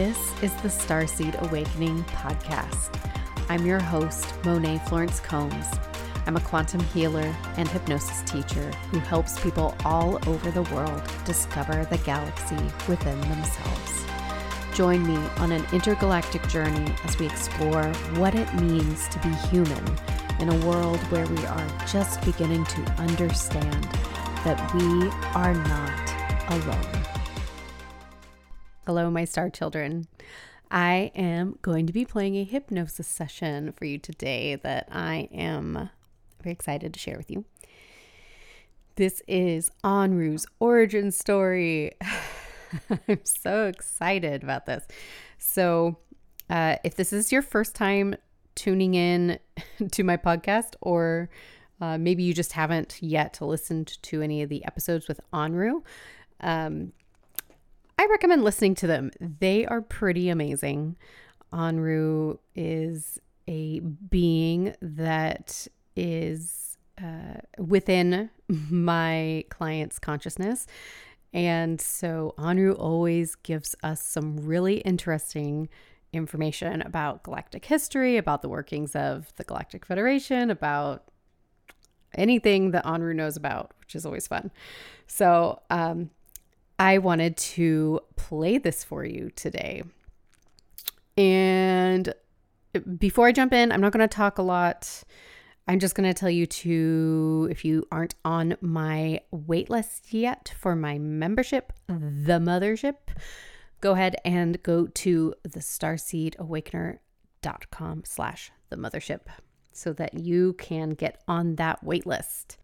This is the Starseed Awakening podcast. I'm your host, Monet Florence Combs. I'm a quantum healer and hypnosis teacher who helps people all over the world discover the galaxy within themselves. Join me on an intergalactic journey as we explore what it means to be human in a world where we are just beginning to understand that we are not alone. Hello, my star children. I am going to be playing a hypnosis session for you today that I am very excited to share with you. This is Anru's origin story. I'm so excited about this. So, uh, if this is your first time tuning in to my podcast, or uh, maybe you just haven't yet listened to any of the episodes with Anru, um, I recommend listening to them. They are pretty amazing. Anru is a being that is uh, within my client's consciousness. And so Anru always gives us some really interesting information about galactic history, about the workings of the Galactic Federation, about anything that Anru knows about, which is always fun. So, um, I wanted to play this for you today. And before I jump in, I'm not going to talk a lot. I'm just going to tell you to, if you aren't on my waitlist yet for my membership, The Mothership, go ahead and go to the starseedawakener.com slash the mothership so that you can get on that waitlist.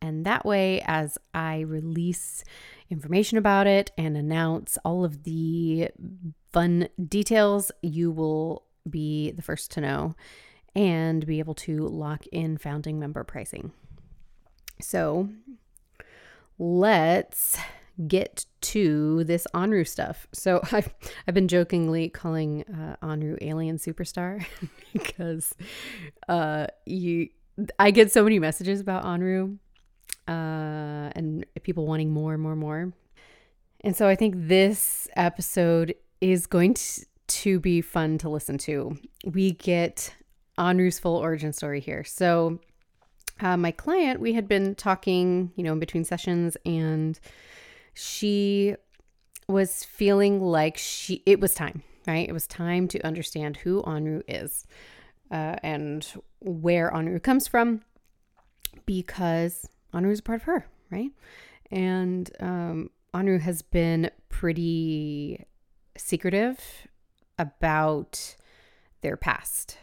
And that way, as I release information about it and announce all of the fun details, you will be the first to know and be able to lock in founding member pricing. So let's get to this Anru stuff. So I've I've been jokingly calling uh, Anru Alien Superstar because uh, you I get so many messages about Anru uh, and people wanting more and more and more. And so I think this episode is going to, to be fun to listen to. We get Anru's full origin story here. So, uh, my client, we had been talking, you know, in between sessions, and she was feeling like she it was time, right? It was time to understand who Anru is uh, and where Anru comes from, because Anru is a part of her, right? And um, Anru has been pretty secretive about their past.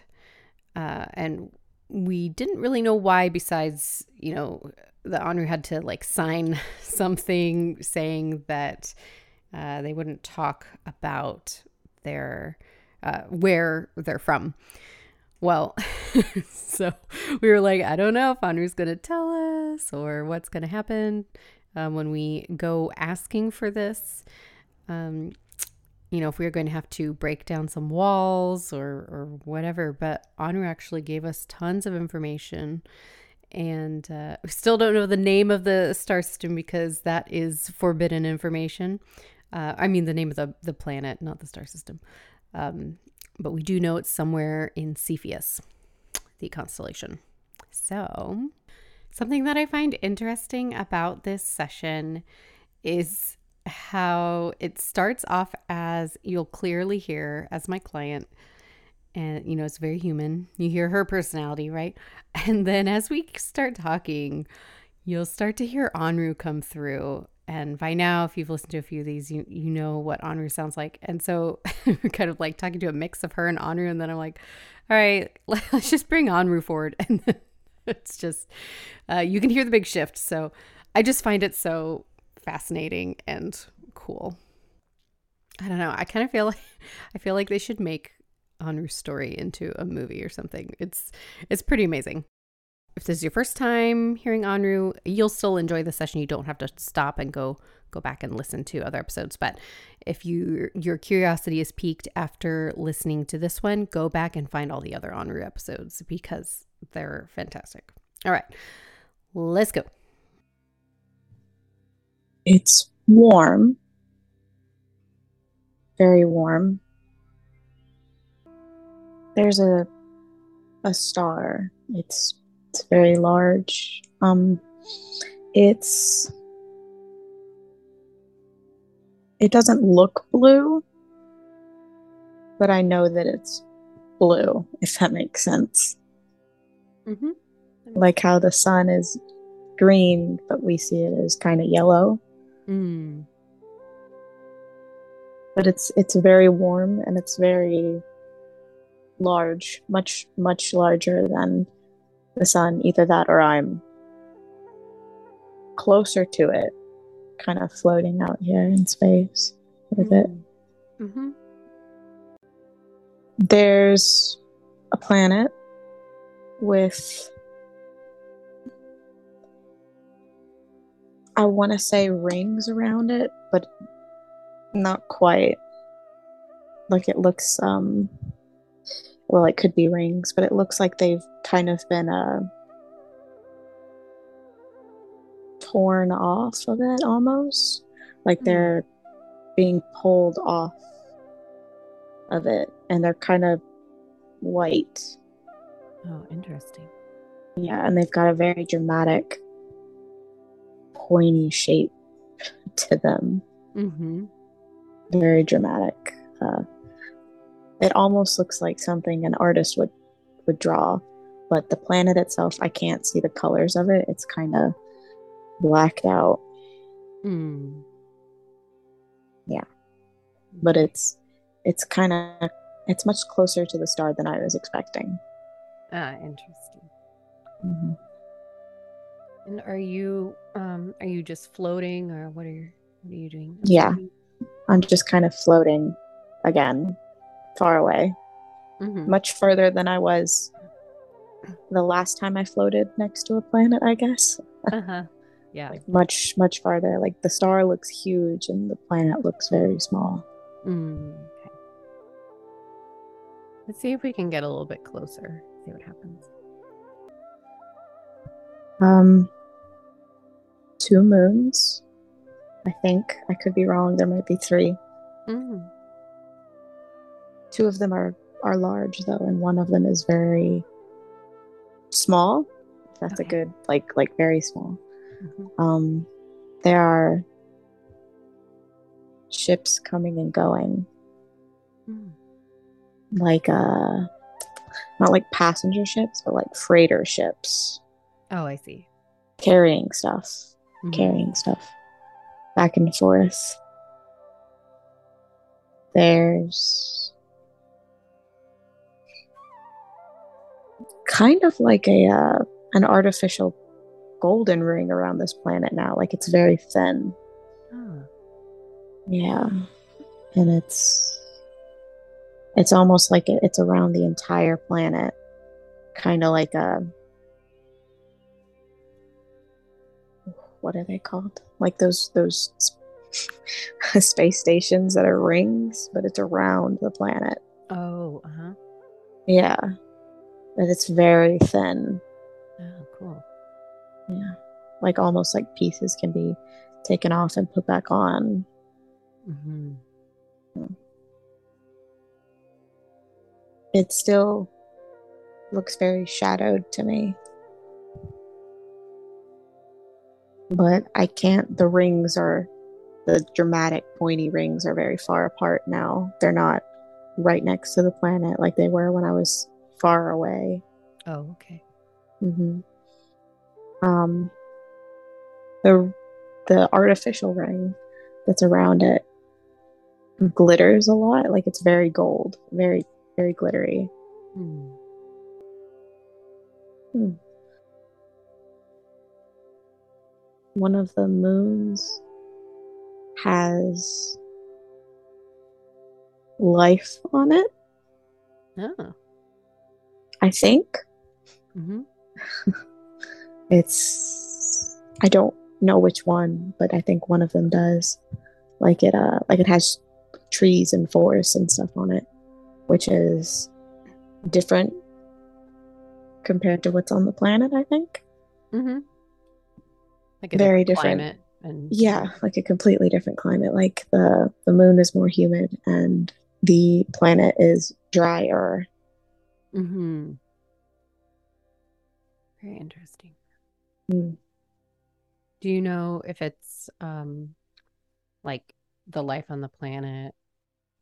Uh, and we didn't really know why, besides, you know, the Anru had to like sign something saying that uh, they wouldn't talk about their uh, where they're from. Well, so we were like, I don't know if Anru's going to tell us or what's going to happen um, when we go asking for this. Um, you know, if we are going to have to break down some walls or, or whatever. But Anru actually gave us tons of information. And uh, we still don't know the name of the star system because that is forbidden information. Uh, I mean, the name of the, the planet, not the star system. Um, but we do know it's somewhere in Cepheus, the constellation. So, something that I find interesting about this session is how it starts off as you'll clearly hear as my client and you know it's very human you hear her personality right and then as we start talking you'll start to hear Anru come through and by now, if you've listened to a few of these, you you know what Anru sounds like. And so kind of like talking to a mix of her and Anru, and then I'm like, all right, let's just bring Anru forward. And then it's just uh, you can hear the big shift. So I just find it so fascinating and cool. I don't know. I kind of feel like I feel like they should make Anru's story into a movie or something. It's it's pretty amazing if this is your first time hearing Anru, you'll still enjoy the session. You don't have to stop and go go back and listen to other episodes. But if you your curiosity is piqued after listening to this one, go back and find all the other Anru episodes because they're fantastic. All right, let's go. It's warm. very warm. There's a a star. It's it's very large. Um it's it doesn't look blue, but I know that it's blue, if that makes sense. Mm-hmm. Like how the sun is green, but we see it as kind of yellow. Mm. But it's it's very warm and it's very large, much much larger than the sun. Either that or I'm closer to it, kind of floating out here in space with it. Mm-hmm. There's a planet with I want to say rings around it, but not quite. Like it looks um well it could be rings, but it looks like they've kind of been uh torn off of it almost. Like Hmm. they're being pulled off of it and they're kind of white. Oh, interesting. Yeah, and they've got a very dramatic, pointy shape to them. Mm-hmm. Very dramatic. Uh, it almost looks like something an artist would would draw, but the planet itself, I can't see the colors of it. It's kind of blacked out, Mm. Yeah, but it's it's kind of it's much closer to the star than I was expecting. Ah, interesting. Mhm. And are you um are you just floating or what are you what are you doing? Yeah. I'm just kind of floating again, far away. Mm-hmm. much further than I was the last time I floated next to a planet, I guess. Uh-huh. Yeah. Like much, much farther. Like the star looks huge and the planet looks very small. Mm, okay. Let's see if we can get a little bit closer. See what happens. Um two moons. I think. I could be wrong. There might be three. Mm. Two of them are are large though, and one of them is very small. That's a good like like very small. Mhm. Um there are ships coming and going. Mm. like uh not like passenger ships but like freighter ships Oh, I see. carrying stuff Mhm. carrying stuff back and forth there's kind of like a uh, an artificial golden ring around this planet now like it's very thin Ah. Yeah. And it's it's almost like it's around the entire planet. Kind of like a what are they called? Like those those space stations that are rings, but it's around the planet. Oh, uh-huh. Yeah. But it's very thin. Oh, cool. Yeah. Like almost like pieces can be taken off and put back on. Mm-hmm. It still looks very shadowed to me. But I can't, the rings are, the dramatic pointy rings are very far apart now. They're not right next to the planet like they were when I was far away. Oh, okay. Mm-hmm. Um, the the artificial ring that's around it glitters a lot. Like it's very gold, very very glittery. Hmm. One of the moons has life on it. Oh. I think Mm-hmm. it's. I don't know which one, but I think one of them does. Like it, uh, like it has trees and forests and stuff on it, which is different compared to what's on the planet. I think Mm-hmm. Like a Very different different. climate. and Yeah, like a completely different climate. Like the the moon is more humid and the planet is drier. Mm-hmm. Very interesting. Mm. Do you know if it's um like the life on the planet?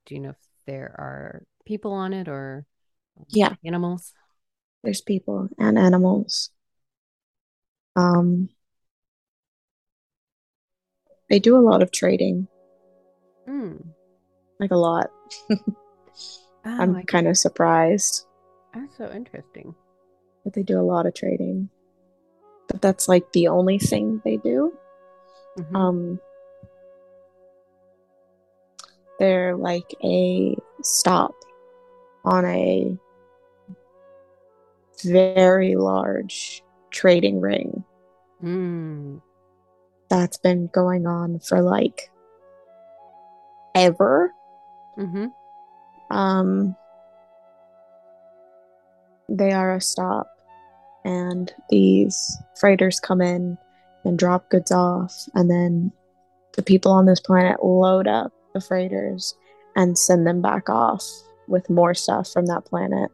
Do you know if there are people on it or Yeah, animals? there's people and animals. Um, they do a lot of trading, Mm. like a lot. Oh, I'm kind of surprised, that's so interesting. but they do a lot of trading. But that's like the only thing they do. Mhm. Um, they're like a stop on a very large trading ring Mm. that's been going on for like ever. Mm-hmm. Um, they are a stop, and these freighters come in and drop goods off, and then the people on this planet load up the freighters and send them back off with more stuff from that planet.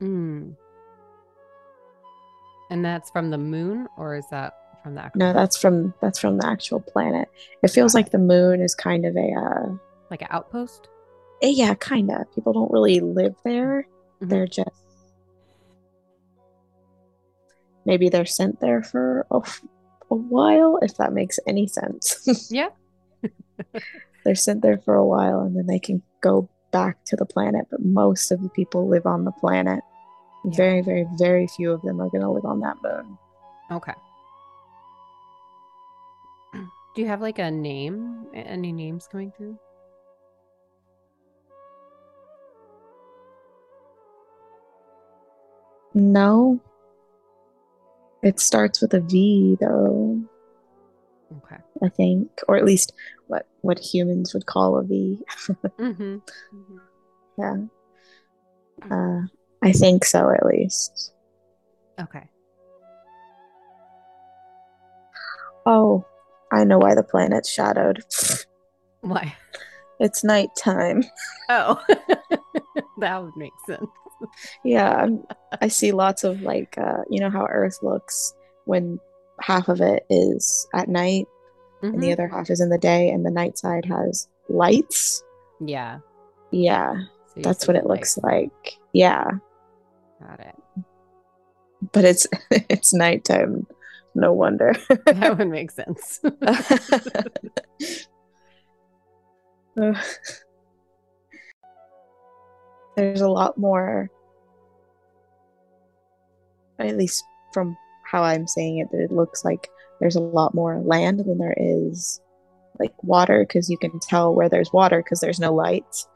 Mm. And that's from the moon, or is that from the actual, No, that's from that's from the actual planet. It feels like the moon is kind of a uh, like an outpost? eh, yeah, kind of. People don't really live there. Mhm. They're just maybe they're sent there for a, a while, if that makes any sense. Yeah. they're sent there for a while and then they can go back to the planet. But most of the people live on the planet. Yeah. Very, very, very few of them are going to live on that moon. Okay. Do you have like a name? Any names coming through? No. It starts with a V, though. Okay. I think, or at least what what humans would call a V. Mm-hmm. Yeah. Uh, I think so, at least. Okay. Oh, I know why the planet's shadowed. Why? It's nighttime. Oh, that would make sense. Yeah, I'm, I see lots of like, uh, you know how Earth looks when half of it is at night and the Mhm. other half is in the day, and the night side has lights. Yeah. Yeah, So that's what it the looks like. Yeah, Got it. but it's it's nighttime. No wonder. That would make sense. There's a lot more, at least from how I'm saying it, that it looks like there's a lot more land than there is like water because you can tell where there's water because there's no lights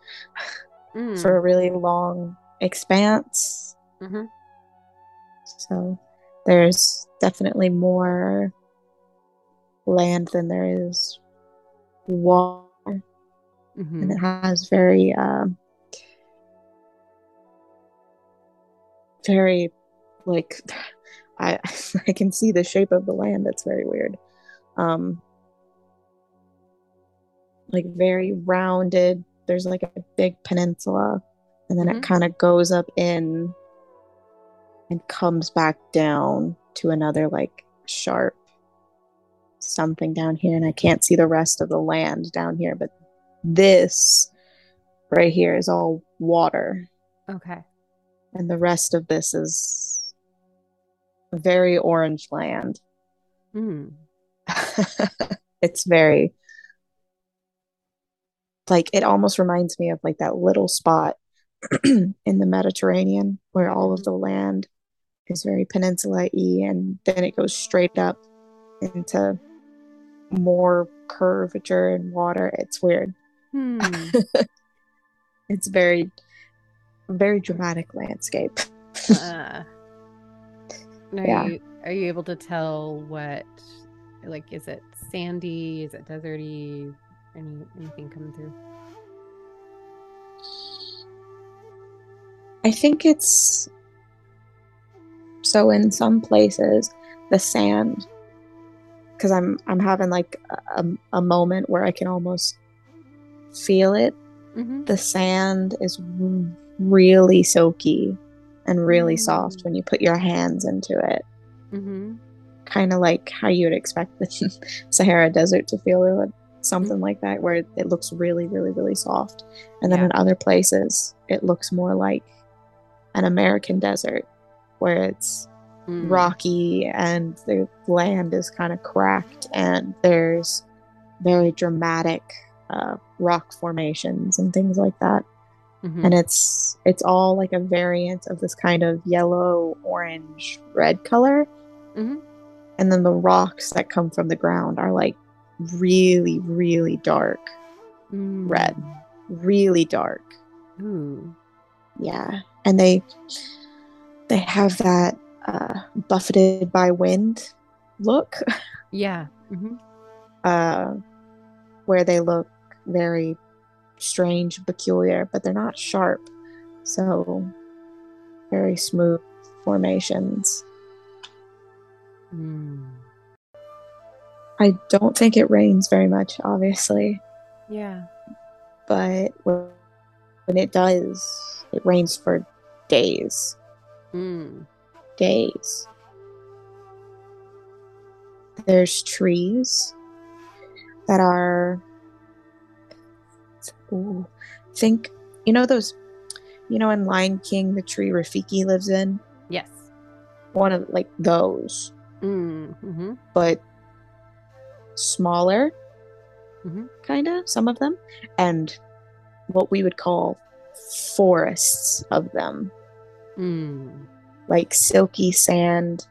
Mm. for a really long expanse. Mhm. So there's definitely more land than there is water. Mhm. and it has very um very like i i can see the shape of the land That's very weird um like very rounded there's like a big peninsula and then Mhm. it kind of goes up in and comes back down to another like sharp something down here and i can't see the rest of the land down here but this right here is all water Okay. and the rest of this is very orange land. Mm. it's very like it almost reminds me of like that little spot in the mediterranean where all of the land is very peninsula-y and then it goes straight up into more curvature and water. It's weird. Hmm. it's very very dramatic landscape. Uh, are Yeah. you are you able to tell what like is it sandy? Is it deserty? Any anything coming through? I think it's so in some places the sand because I'm I'm having like a, a moment where I can almost feel it. Mm-hmm. The sand is really soaky and really Mm. soft when you put your hands into it. Mm-hmm. Kind of like how you would expect the Sahara Desert to feel, or something like that, where it looks really, really, really soft. And then Yeah. in other places, it looks more like an American desert, where it's Mm. rocky and the land is kind of cracked and there's very dramatic uh, rock formations and things like that Mhm. and it's it's all like a variant of this kind of yellow orange red color Mhm. and then the rocks that come from the ground are like really really dark Mm. red. really dark Ooh. yeah and they they have that uh, buffeted by wind look Yeah. Mm-hmm. uh, where they look very strange, peculiar, but they're not sharp. So, very smooth formations. Mm. I don't think it rains very much, obviously, Yeah. but when it does, it rains for days. Mm. Days. There's trees that are. Ooh, think you know those, you know, in Lion King, the tree Rafiki lives in. Yes. One of like those, Mm. Mm-hmm. but smaller, Mhm. kind of. Some of them, and what we would call forests of them, Mm. like silky sand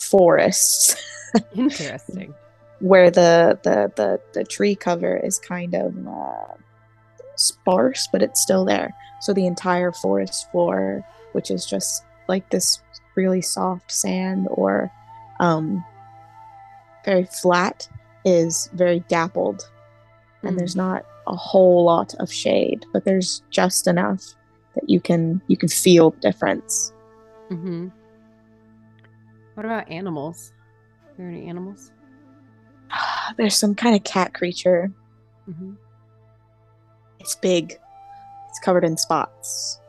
forests. Interesting. where the the the, the tree cover is kind of uh, sparse but it's still there so the entire forest floor which is just like this really soft sand or um, very flat is very dappled and Mm. there's not a whole lot of shade but there's just enough that you can you can feel the difference Mm-hmm. What about animals? Are there any animals? there's some kind of cat creature Mm-hmm. It's big. It's covered in spots.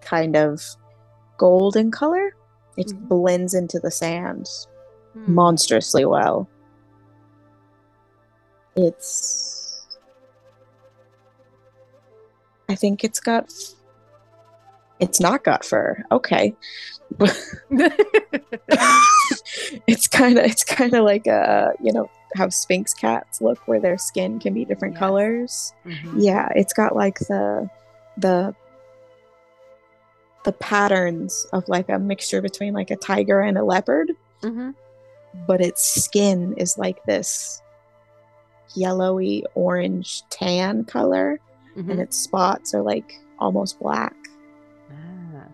Kind of golden color. It Mhm. blends into the sand Hmm. monstrously well. It's. I think it's got. f- It's not got fur. Okay. it's kind of it's kind of like a you know how sphinx cats look where their skin can be different Yes. colors Mhm. yeah it's got like the the the patterns of like a mixture between like a tiger and a leopard Mhm. but its skin is like this yellowy orange tan color Mhm. and its spots are like almost black Ah.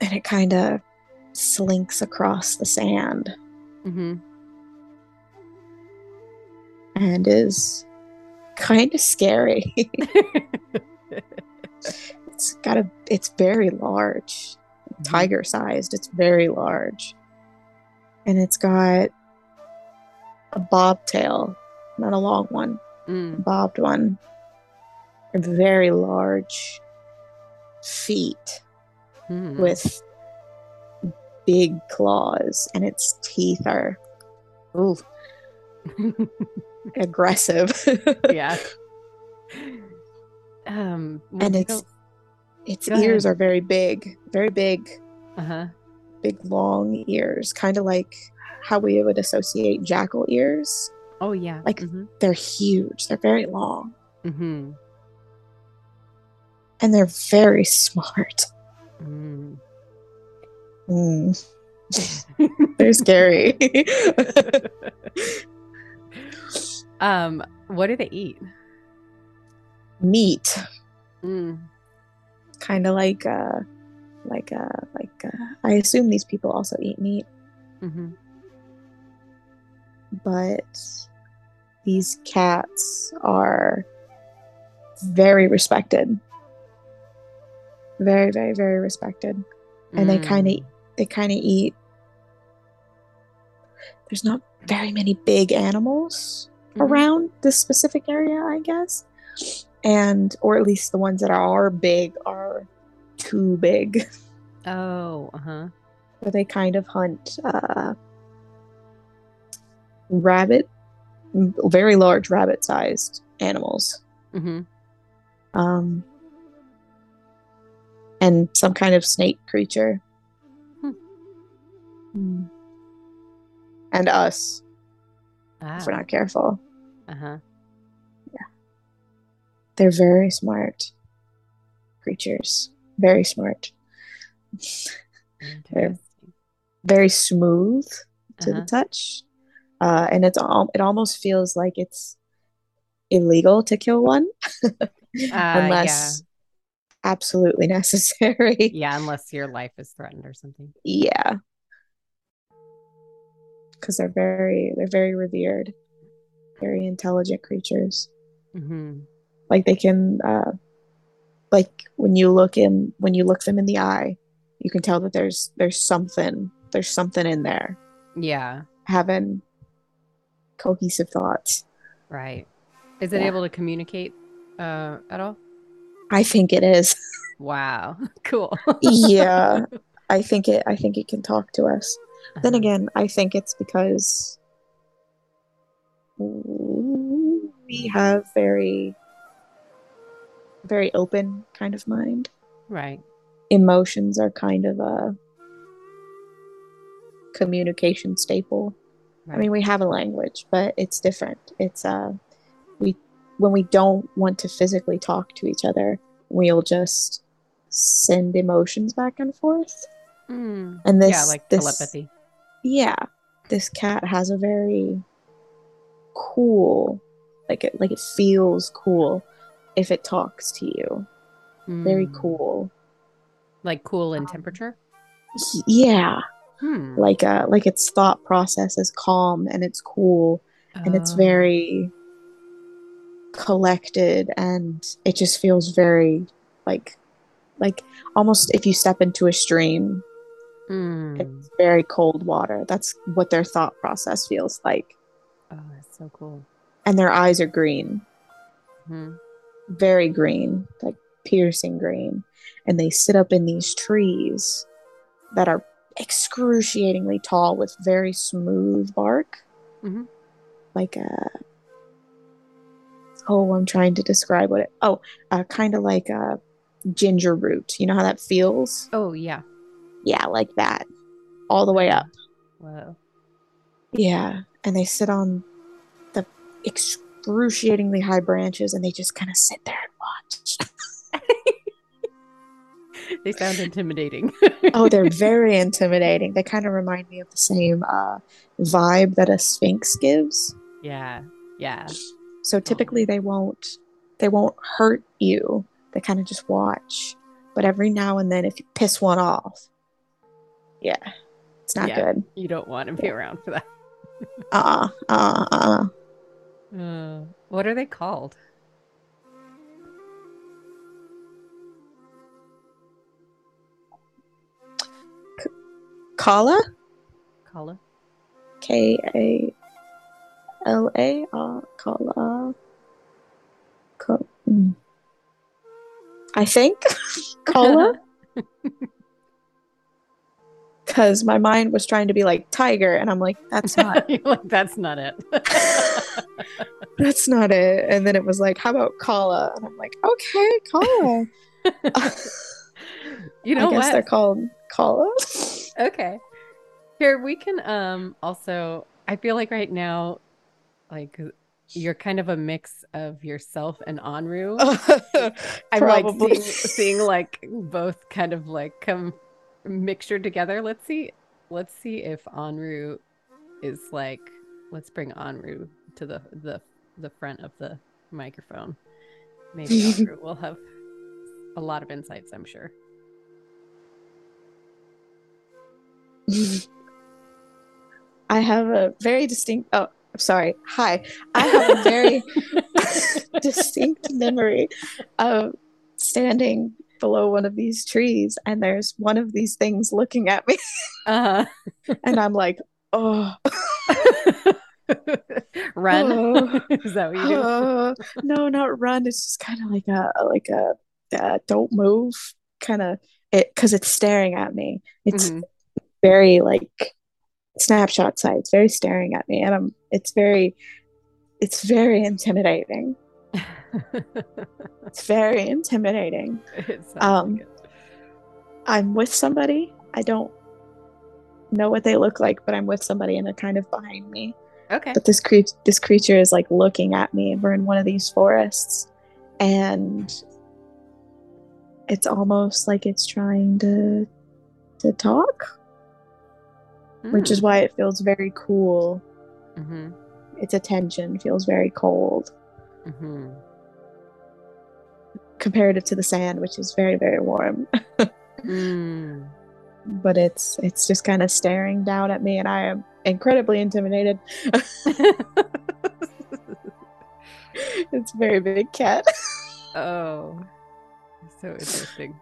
and it kind of slinks across the sand Mm-hmm. And is kind of scary. It's got a it's very large tiger sized it's very large. And it's got a bobtail not a long one Mm. bobbed one. Very large feet Mm. with big claws and its teeth are ooh, aggressive yeah. Um, well, And it's- its ears ahead. are very big very big uh-huh. big long ears kind of like how we would associate jackal ears Oh yeah. Like- mm-hmm. they're huge they're very long Mm-hmm. and they're very smart Mm. Mm. they're scary um, what do they eat? meat Mm. kind of like uh like uh like uh, i assume these people also eat meat Mm-hmm. but these cats are very respected very very very respected and they kind of Mm. they kind of eat there's not very many big animals Mhm. around this specific area, I guess. And or at least the ones that are big are too big. Oh, uh huh. Where they kind of hunt uh rabbit very large rabbit sized animals. Mm-hmm. Um and some kind of snake creature. Hmm. Hmm. And us, Ah. if we're not careful. Uh huh. Yeah. They're very smart creatures. Very smart. Very smooth to Uh-huh. the touch. Uh, and it's all it almost feels like it's illegal to kill one Uh, unless absolutely necessary. yeah. yeah, unless your life is threatened or something. Yeah. Because they're very they're very revered. Very intelligent creatures. Mm-hmm. Like they can uh like when you look in when you look them in the eye, you can tell that there's there's something there's something in there Yeah. having cohesive thoughts. Right. Is it Yeah. able to communicate uh, at all? I think it is. Wow. Cool. yeah. I think it I think it can talk to us. Then Uh-huh. again, I think it's because we have very very open kind of mind. Right. Emotions are kind of a communication staple. Right. I mean, we have a language, but it's different. It's uh we when we don't want to physically talk to each other, we'll just send emotions back and forth. Mm. And this yeah, like this, telepathy. yeah this cat has a very cool like it like it feels cool if it talks to you very Mm. cool Like cool in Um, temperature. Y- yeah Hmm. like uh like its thought process is calm and it's cool and it's Oh. very collected and it just feels very like like almost if you step into a stream Mm. it's very cold water that's what their thought process feels like Oh, that's so cool. and their eyes are green Hmm. very green, like piercing green. And they sit up in these trees that are excruciatingly tall with very smooth bark. Mhm. Like a. Oh, I'm trying to describe what it. Oh, uh, kind of like a ginger root. You know how that feels? Oh yeah. Yeah, like that. All the way up. Whoa. Yeah. And they sit on the excruciatingly high branches and they just kind of sit there and watch. They sound intimidating. oh, they're very intimidating. They kind of remind me of the same uh, vibe that a sphinx gives. yeah. Yeah. So typically they won't they won't hurt you. They kind of just watch. But every now and then, if you piss one off, yeah, it's not Yeah. good. You don't want to be around for that. Uh uh uh uh. What are they called? Kala, Kala? K A L A, uh, Kala. Mm. I think Kala. because my mind was trying to be like tiger and i'm like that's not like, that's not it. that's not it and then it was like how about kala and i'm like okay kala you know i guess what? they're called kala Okay. Here we can um also I feel like right now like you're kind of a mix of yourself and Anru. I'm like seeing like both kind of like come mixtured together. Let's see let's see if Anru is like let's bring Anru to the the the front of the microphone. Maybe Anru will have a lot of insights, I'm sure. i have a very distinct oh sorry hi i have a very distinct memory of standing below one of these trees and there's one of these things looking at me Uh-huh. and i'm like oh Run. Oh. Is that what you do? Uh, no, not run. It's just kind of like a like a uh, don't move kind of it because it's staring at me. It's Mhm. very like snapshot size, very staring at me, and I'm. It's very, it's very intimidating. It's very intimidating. It Um, like. I'm with somebody. I don't know what they look like, but I'm with somebody and they're kind of behind me. Okay. But this creature, this creature is like looking at me. We're in one of these forests, and it's almost like it's trying to to talk, which is why it feels very cool. Mm-hmm. Its attention feels very cold Mm-hmm. comparative to the sand, which is very very warm. Mm. but it's it's just kind of staring down at me, and I am incredibly intimidated. it's a very big cat. oh, so interesting.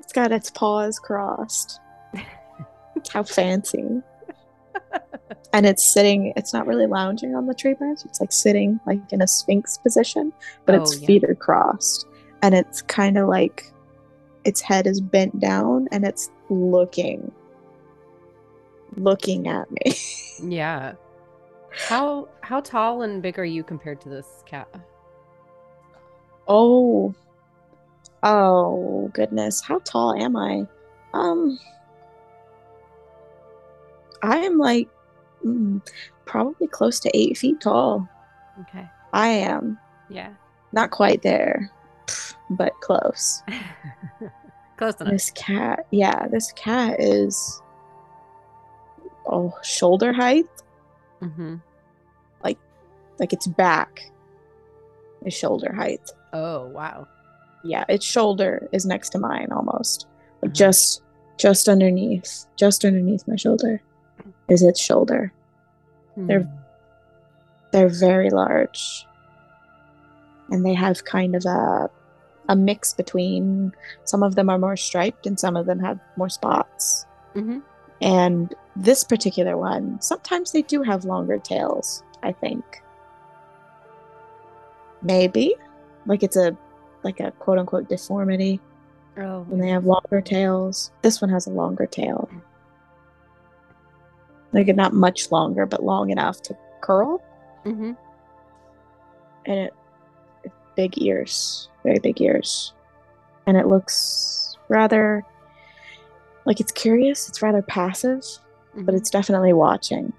It's got its paws crossed. How fancy. and it's sitting, it's not really lounging on the tree branch. It's like sitting like in a sphinx position, but Oh, its yeah. feet are crossed. And it's kind of like its head is bent down and it's looking looking at me. Yeah. How how tall and big are you compared to this cat? Oh. Oh goodness. How tall am I? Um I am like mm, probably close to eight feet tall. Okay. I am. Yeah. Not quite there, but close. Close enough. This cat, yeah, this cat is oh shoulder height. Mm-hmm. Like like its back is shoulder height. Oh wow. Yeah, its shoulder is next to mine almost. Like Mhm. just just underneath, just underneath my shoulder is its shoulder. They're- Mm. They're very large. And they have kind of a a mix between some of them are more striped and some of them have more spots. Mhm. And this particular one, sometimes they do have longer tails, I think. Maybe. Like it's a like a quote unquote deformity Oh. when they have longer tails. This one has a longer tail. Like not much longer, but long enough to curl. Mm-hmm. And it, it big ears, very big ears. And it looks rather like it's curious, it's rather passive, but it's definitely watching.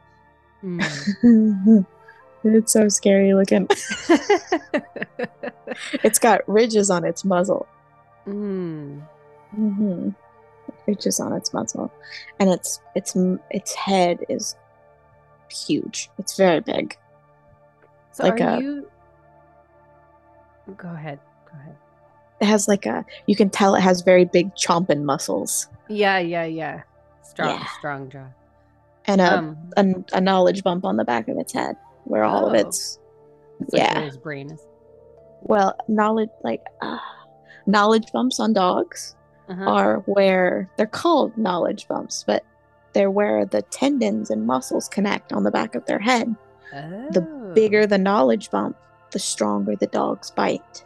Mm. it's so scary looking. It's got ridges on its muzzle. mm. hmm Ridges on its muzzle, and its its its head is huge. It's very big. So Like are a- you? Go ahead. Go ahead. It has like a you can tell it has very big chomping muscles Yeah, yeah, yeah. Strong, Yeah. strong jaw. and a, Um, a a knowledge bump on the back of its head where all of Oh. its it's like yeah. his brain is. well knowledge like uh, knowledge bumps on dogs Uh-huh. are where they're called knowledge bumps, but they're where the tendons and muscles connect on the back of their head. The Oh, bigger the knowledge bump, the stronger the dog's bite.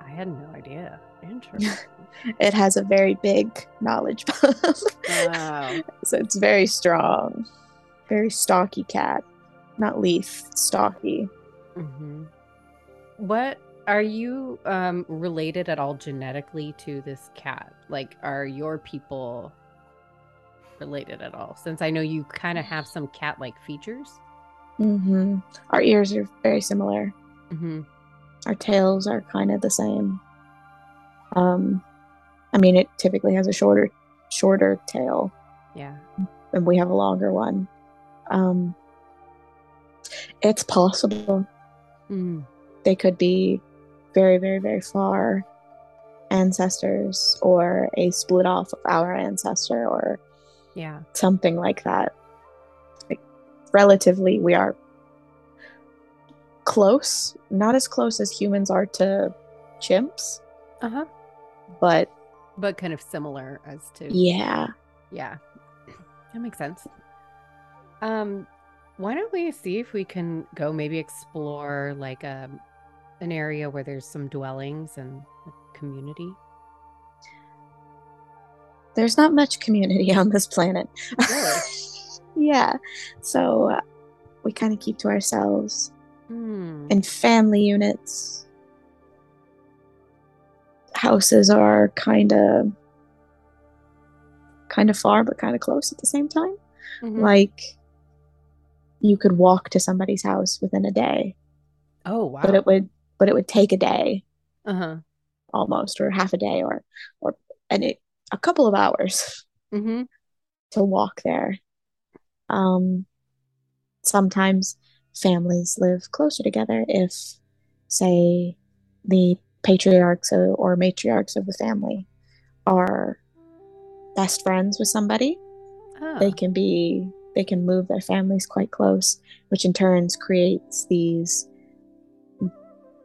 I had no idea. Interesting. It has a very big knowledge bump. wow. so it's very strong. Very stocky cat. Not leaf, stocky. hmm What are you um, related at all genetically to this cat? Like, are your people related at all? Since I know you kind of have some cat-like features. hmm Our ears are very similar. Mm-hmm. Our tails are kind of the same. Um, I mean, it typically has a shorter, shorter tail, Yeah. and we have a longer one. Um, it's possible Mm. they could be very, very, very far ancestors, or a split off of our ancestor, or Yeah. something like that. Like, relatively, we are close, not as close as humans are to chimps, Uh huh. but But kind of similar as to. yeah. Yeah. That makes sense. Um, why don't we see if we can go maybe explore like a an area where there's some dwellings and a community? There's not much community on this planet. Really? yeah. So uh, we kind of keep to ourselves Hmm. in family units. Houses are kind of kind of far but kind of close at the same time. Mhm. Like you could walk to somebody's house within a day, oh wow. but it would but it would take a day uh-huh. almost or half a day or or and it a couple of hours Mm-hmm. to walk there. Um, sometimes families live closer together if, say, the patriarchs or, or matriarchs of the family are best friends with somebody. Oh. They can be they can move their families quite close, which in turns creates these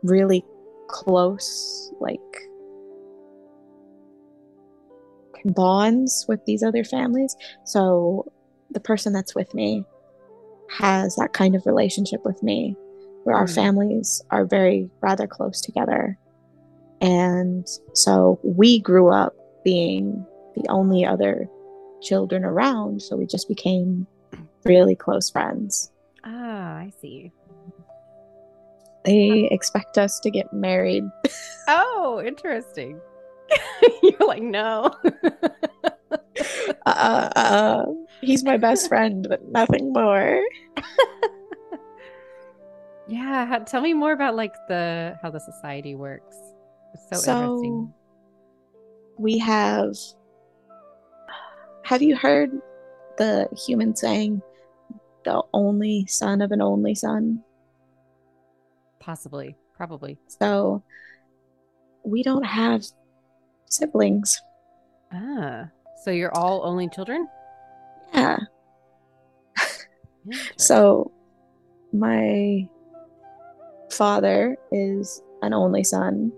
really close like bonds with these other families. So the person that's with me has that kind of relationship with me where our Hmm. families are very rather close together. And so we grew up being the only other children around, so we just became really close friends. Ah, I see. They expect us to get married. Oh, interesting. You're like, no. Uh, uh, he's my best friend, but nothing more. yeah. Tell me more about like the how the society works. It's so, interesting. we have have you heard the human saying the only son of an only son Possibly, probably. so we don't have siblings Ah, so you're all only children? yeah so my father is an only son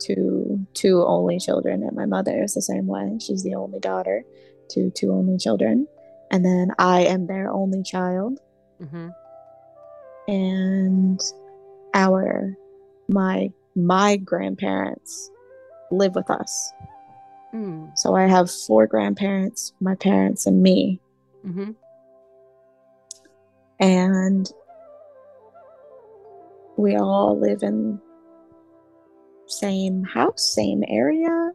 to two only children and my mother is the same way she's the only daughter to two only children and then i am their only child Mhm. and our my my grandparents live with us Mm, so i have four grandparents my parents and me mhm. and we all live in same house same area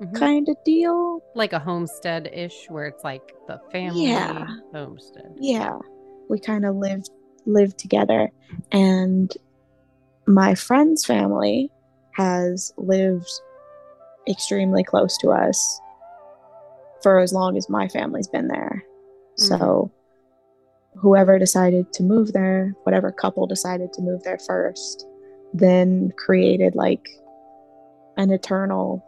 Mhm. kind of deal Like a homestead ish, where it's like the family Yeah. homestead. yeah we kind of live live together and my friend's family has lived extremely close to us for as long as my family's been there so whoever decided to move there whatever couple decided to move there first then created like an eternal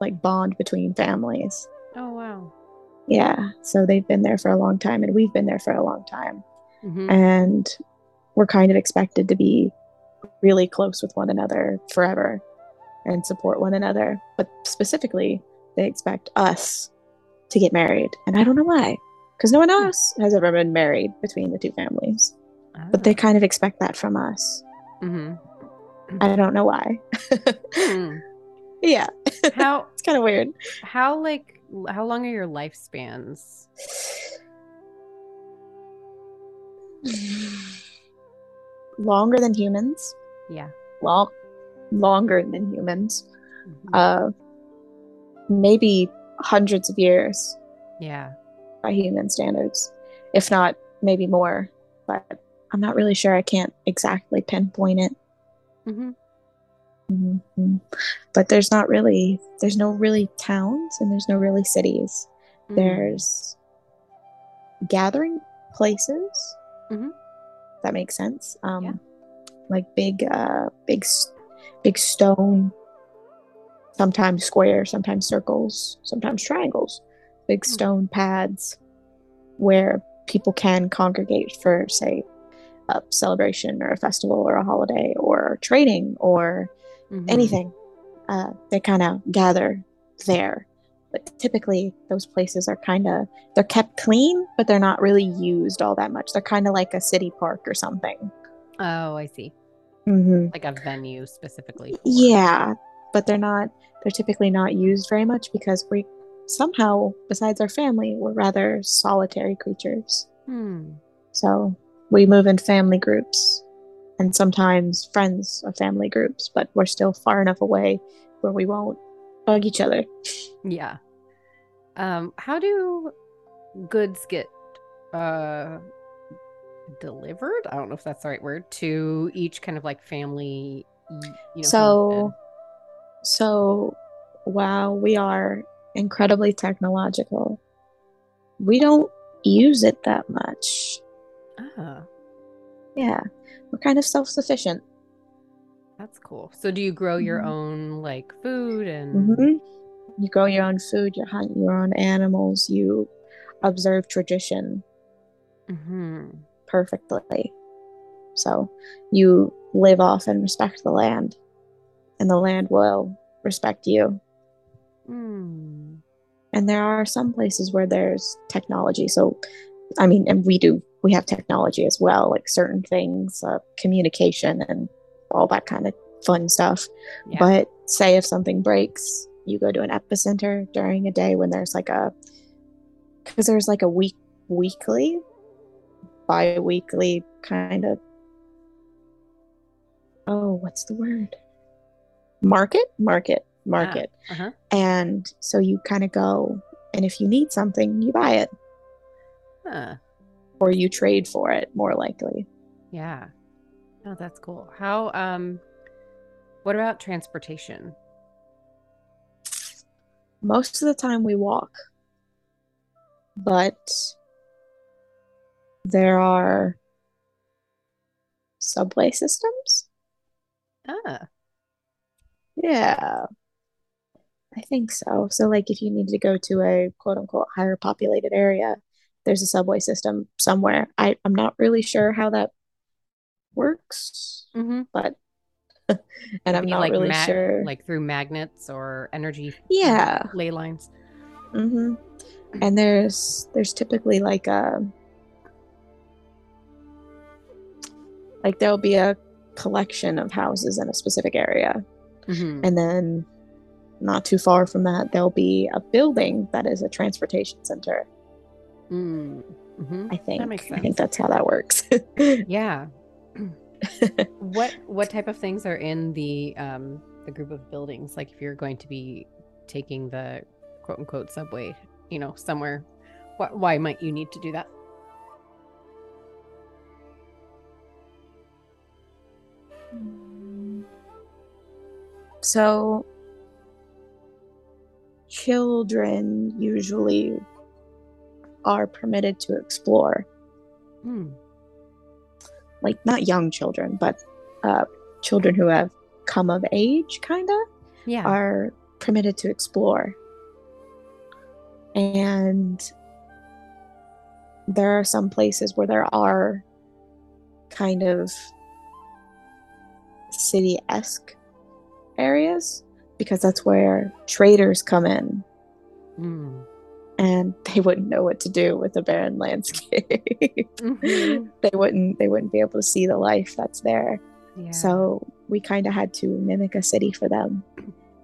like bond between families Oh wow. yeah so they've been there for a long time and we've been there for a long time Mhm. and we're kind of expected to be really close with one another forever and support one another. But specifically they expect us to get married. And i don't know why because no one else has ever been married between the two families. But they Ah. kind of expect that from us. Mhm. i don't know why. Hmm. yeah. How it's kind of weird. how like how long are your lifespans? longer than humans Yeah. long longer than humans Mhm. uh maybe hundreds of years yeah. by human standards, if not maybe more. But I'm not really sure. I can't exactly pinpoint it. hmm Mhm. But there's not really, there's no really towns and there's no really cities. Mm. There's gathering places. Mhm. That makes sense. Um, Yeah. Like big, uh, big, big stone. Sometimes square, sometimes circles, sometimes triangles. Big Hmm. stone pads where people can congregate for, say, a celebration or a festival or a holiday or trading or Mhm. anything. Uh, they kind of gather there but typically those places are kind of they're kept clean, but they're not really used all that much. They're kind of like a city park or something. Oh, I see. Mm-hmm. Like a venue specifically. Yeah, but they're not. They're typically not used very much because we somehow, besides our family, we're rather solitary creatures. Hmm. So we move in family groups and sometimes friends of family groups, but we're still far enough away where we won't bug each other. Yeah. Um, how do goods get uh delivered? I don't know if that's the right word to each kind of like family. You know, so, so while we are incredibly technological, we don't use it that much. ah, Yeah, we're kind of self sufficient. that's cool. So, do you grow your Mhm. own like food and? hmm You grow your own food, you hunt your own animals, you observe tradition Mhm. Perfectly. So you live off and respect the land, and the land will respect you. Hmm. And there are some places where there's technology. So, I mean, and we do, we have technology as well, like certain things, uh, communication and all that kind of fun stuff. Yeah. But say if something breaks, you go to an epicenter during a day when there's like a, because there's like a week, weekly, bi weekly kind of, oh, what's the word? Market? Market. Market. uh-huh. And so you kind of go, and if you need something, you buy it Huh. or you trade for it, more likely. Yeah. Oh, that's cool. How um what about transportation? Most of the time we walk, but there are subway systems. Ah. Yeah, I think so. So, like, if you need to go to a quote unquote higher populated area, there's a subway system somewhere. I, I'm not really sure how that works, Mm-hmm. but and I'm not like really sure. like through magnets or energy yeah, ley lines. hmm And there's there's typically like a like there'll be a collection of houses in a specific area, Mm-hmm. and then not too far from that there'll be a building that is a transportation center. Mm-hmm. I think that makes sense. I think that's how that works. Yeah. what what type of things are in the um the group of buildings? Like if you're going to be taking the quote unquote subway, you know, somewhere, why, why might you need to do that? So, children usually are permitted to explore. Hmm. Like, not young children, but uh, children who have come of age, kind of, Yeah. are permitted to explore. And there are some places where there are kind of city esque areas because that's where traders come in Hmm. and they wouldn't know what to do with a barren landscape. Mhm. they wouldn't they wouldn't be able to see the life that's there. Yeah. So we kind of had to mimic a city for them.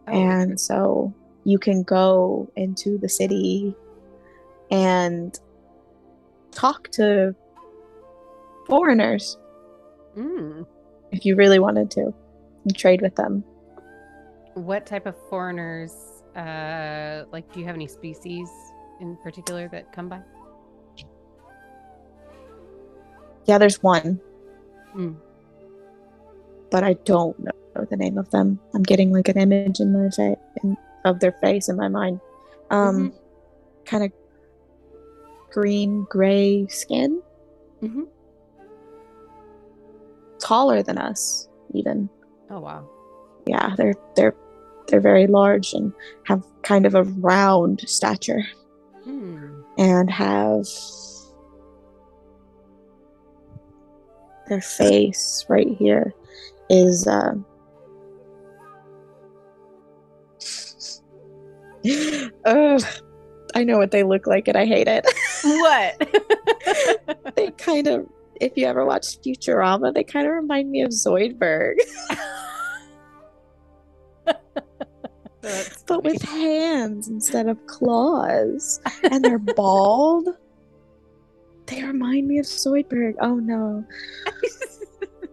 Oh, and so you can go into the city and talk to foreigners Mm. if you really wanted to and trade with them. What type of foreigners? Uh, like, do you have any species in particular that come by? Yeah, there's one, Mm. but I don't know the name of them. I'm getting like an image in my face of their face in my mind. Um, kind of green gray skin, Mm-hmm. taller than us even. Oh wow. Yeah, they're they're they're very large and have kind of a round stature Hmm. and have their face right here is uh, Ugh, I know what they look like and I hate it. What? they kind of, if you ever watched Futurama, they kind of remind me of Zoidberg, That's but with hands instead of claws. And they're bald. They remind me of Zoidberg. Oh no.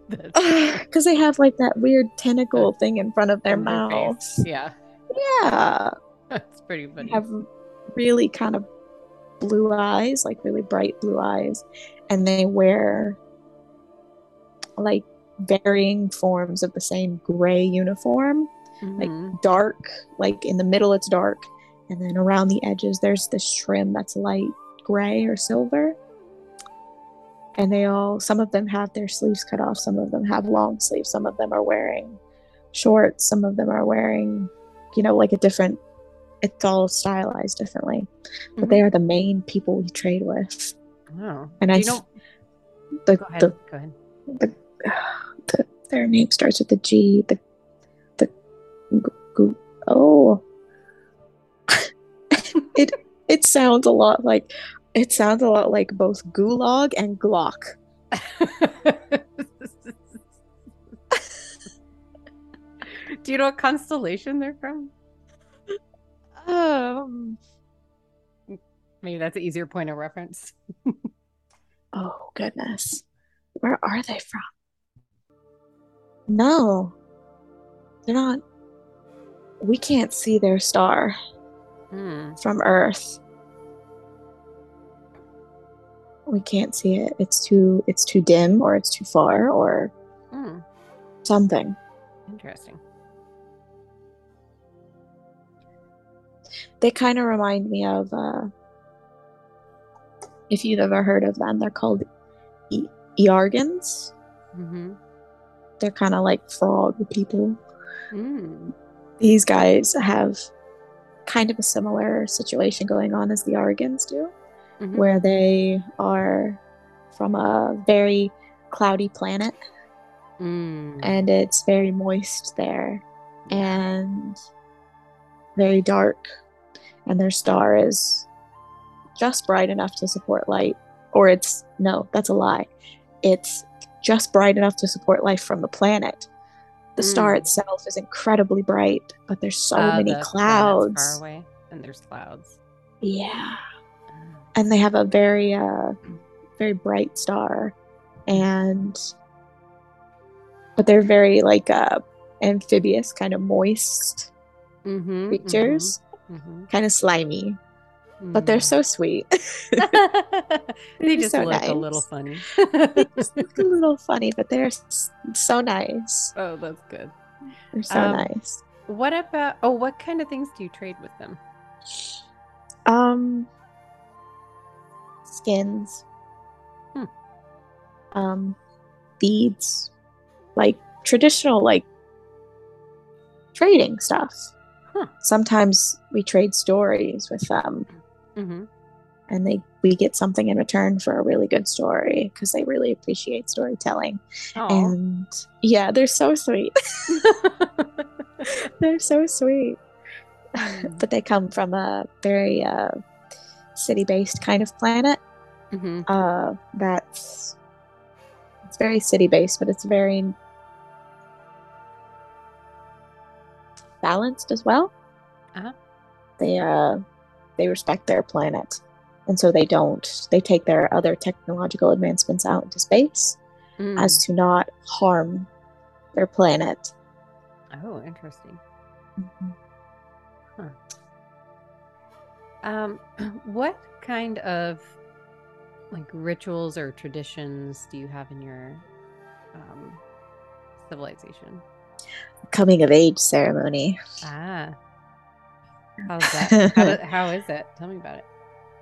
Because they have like that weird tentacle thing in front of their mouth. Yeah, Yeah. that's pretty They have really kind of blue eyes, like really bright blue eyes. And they wear like varying forms of the same gray uniform. Like, Mhm. Dark, like in the middle it's dark. And then around the edges there's this trim that's light gray or silver. And they all, some of them have their sleeves cut off, some of them have long sleeves, some of them are wearing shorts, some of them are wearing, you know, like a different, it's all stylized differently. But they are the main people we trade with. Oh. And I, you know, the, go ahead. the, go ahead. the, the, their name starts with the G, the, gu- gu- oh. it, it sounds a lot like, it sounds a lot like both gulag and Glock. Do you know what constellation they're from? Um, Maybe that's an easier point of reference. oh goodness. Where are they from? No. They're not. We can't see their star Hmm. from Earth. We can't see it. It's too it's too dim or it's too far or Hmm. something. Interesting. They kind of remind me of uh if you've ever heard of them, they're called e-. Mm-hmm. They're kind of like frog people. Mm. These guys have kind of a similar situation going on as the Argans do. Mhm. where they are from a very cloudy planet Mm. and it's very moist there and very dark and their star is just bright enough to support light or it's no that's a lie it's just bright enough to support life from the planet the star Mm. itself is incredibly bright but there's so Uh, many the clouds far away, and there's clouds. yeah Ah. and they have a very uh very bright star and but they're very like uh amphibious kind of moist Mhm, creatures mhm, mhm, kind of slimy but they're so sweet they just so look a little funny. they just look a little funny but they're so nice oh, that's good. they're so Um, nice What about? Oh, what kind of things do you trade with them? um skins Hmm. um beads like traditional like trading stuff Huh. sometimes we trade stories with them Mm-hmm. and they we get something in return for a really good story because they really appreciate storytelling. Oh, and yeah they're so sweet. They're so sweet. Mm. but they come from a very uh, city-based kind of planet. Hmm uh, that's it's very city-based but it's very balanced as well. Uh-huh. they uh they respect their planet and so they don't they take their other technological advancements out into space Mm. as to not harm their planet oh, interesting. Um, what kind of like rituals or traditions do you have in your um, civilization? coming of age ceremony Ah, how's that? how, do- how is it? Tell me about it.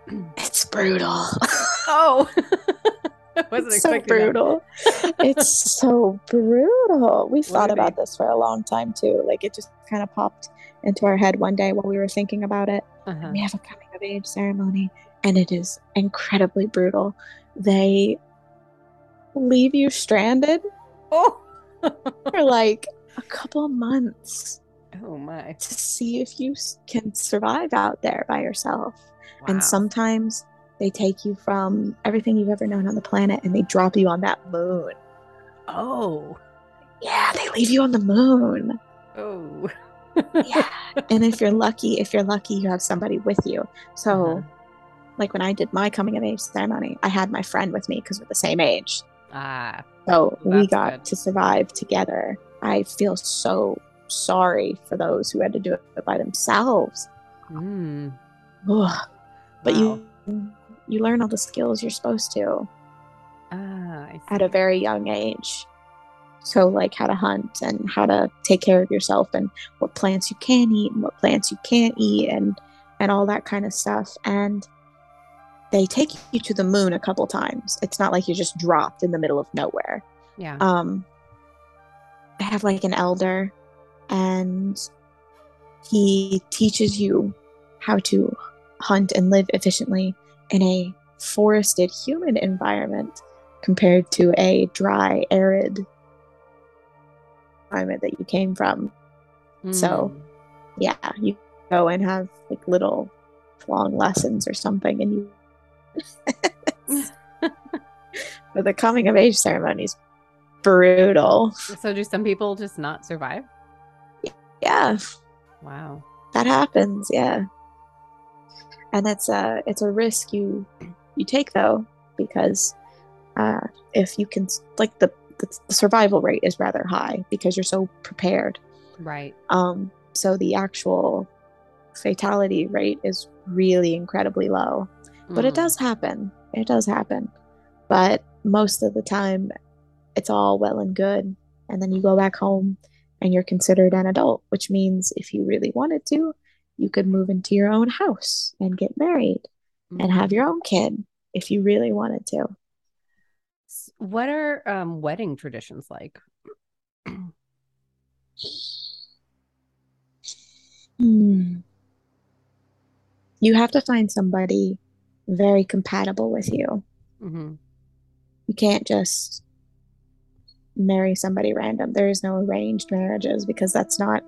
it's brutal. Oh, wasn't it's so brutal. It's so brutal. We thought about this for a long time too. Like it just kind of popped into our head one day while we were thinking about it. Uh-huh. we have a coming of age ceremony and it is incredibly brutal. They leave you stranded Oh, for like a couple months Oh my. to see if you can survive out there by yourself. Wow. And sometimes they take you from everything you've ever known on the planet and they drop you on that moon. Oh. Yeah, they leave you on the moon. Oh. Yeah. and if you're lucky, if you're lucky, you have somebody with you. So, Uh-huh. like when I did my coming of age ceremony, I had my friend with me because we're the same age. Ah. So we got good. to survive together. I feel so sorry for those who had to do it by themselves. Mm. But Wow. you you learn all the skills you're supposed to Ah, at a very young age. So like how to hunt and how to take care of yourself and what plants you can eat and what plants you can't eat and and all that kind of stuff. And they take you to the moon a couple times. It's not like you're just dropped in the middle of nowhere. Yeah. um I have like an elder and he teaches you how to hunt and live efficiently in a forested human environment compared to a dry arid environment that you came from so- Mm. yeah you go and have like little long lessons or something and you but the coming of age ceremony is brutal So do some people just not survive? Yeah. Wow. that happens yeah. And it's a it's a risk you you take though because uh if you can like the the, survival rate is rather high because you're so prepared. Right. um so the actual fatality rate is really incredibly low. But it Mm. does happen. It does happen. But most of the time it's all well and good. And then you go back home and you're considered an adult which means if you really wanted to you could move into your own house and get married and have your own kid if you really wanted to What are um, wedding traditions like? Hmm. you have to find somebody very compatible with you hmm you can't just marry somebody random. There is no arranged marriages because that's not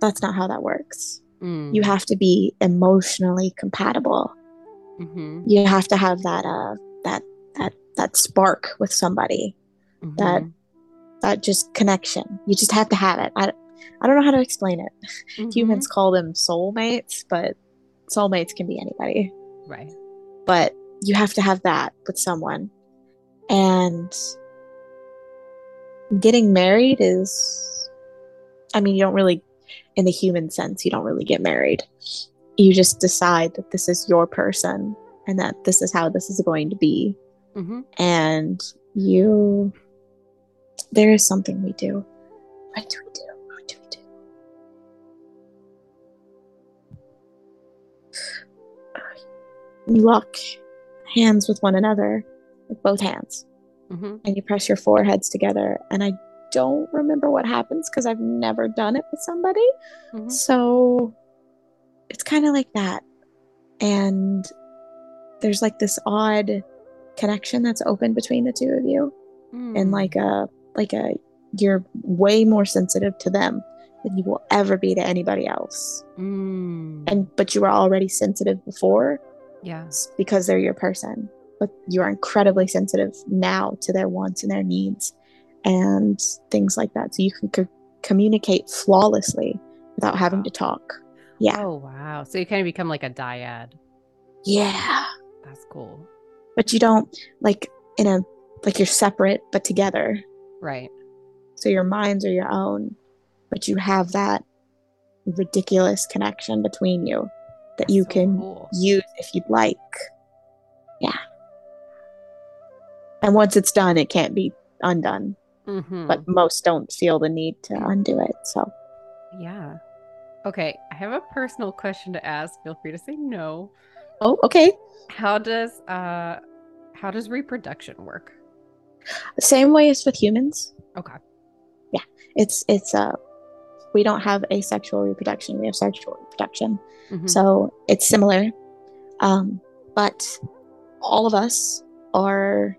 that's not how that works. Mm. you have to be emotionally compatible. Hmm you have to have that uh that that that spark with somebody that- Mhm. that just connection. You just have to have it. I, I don't know how to explain it. Mhm. humans call them soulmates but soulmates can be anybody. Right. but you have to have that with someone. And getting married is i mean you don't really in the human sense you don't really get married. You just decide that this is your person and that this is how this is going to be. Hmm and you there is something we do. What do we do? What do we do? You lock hands with one another with both hands hmm and you press your foreheads together and i don't remember what happens because i've never done it with somebody hmm so it's kind of like that and there's like this odd connection that's open between the two of you Mm. and like a like a you're way more sensitive to them than you will ever be to anybody else Mm. and but you were already sensitive before yeah. s- because they're your person but you're incredibly sensitive now to their wants and their needs and things like that so you can co- communicate flawlessly without having to talk yeah Oh wow. So you kind of become like a dyad. yeah That's cool. but you don't like in a like you're separate but together Right. so your minds are your own but you have that ridiculous connection between you that That's you so can cool. use if you'd like yeah and once it's done it can't be undone hmm but most don't feel the need to undo it so Yeah. Okay. I have a personal question to ask. Feel free to say no. oh okay How does uh how does reproduction work? same way as with humans Okay. Yeah, it's it's uh we don't have asexual reproduction we have sexual reproduction Mhm. So it's similar. Um, but all of us are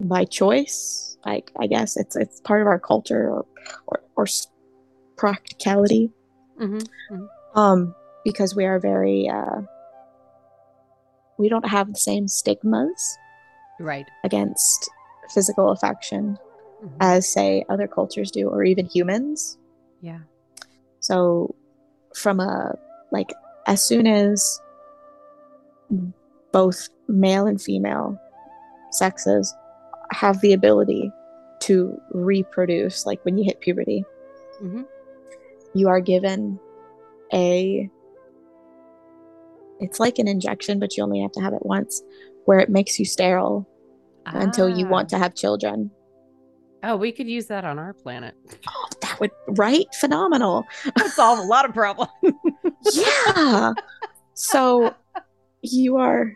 by choice. Like I guess it's it's part of our culture or or, or practicality Mm-hmm. um because we are very uh we don't have the same stigmas Right. against physical affection Mhm. as say other cultures do or even humans yeah. so from a like as soon as both male and female sexes have the ability to reproduce like when you hit puberty Mhm. you are given a it's like an injection but you only have to have it once where it makes you sterile until you want to have children Ah. Oh, we could use that on our planet. oh that would right phenomenal solve a lot of problems. yeah so you are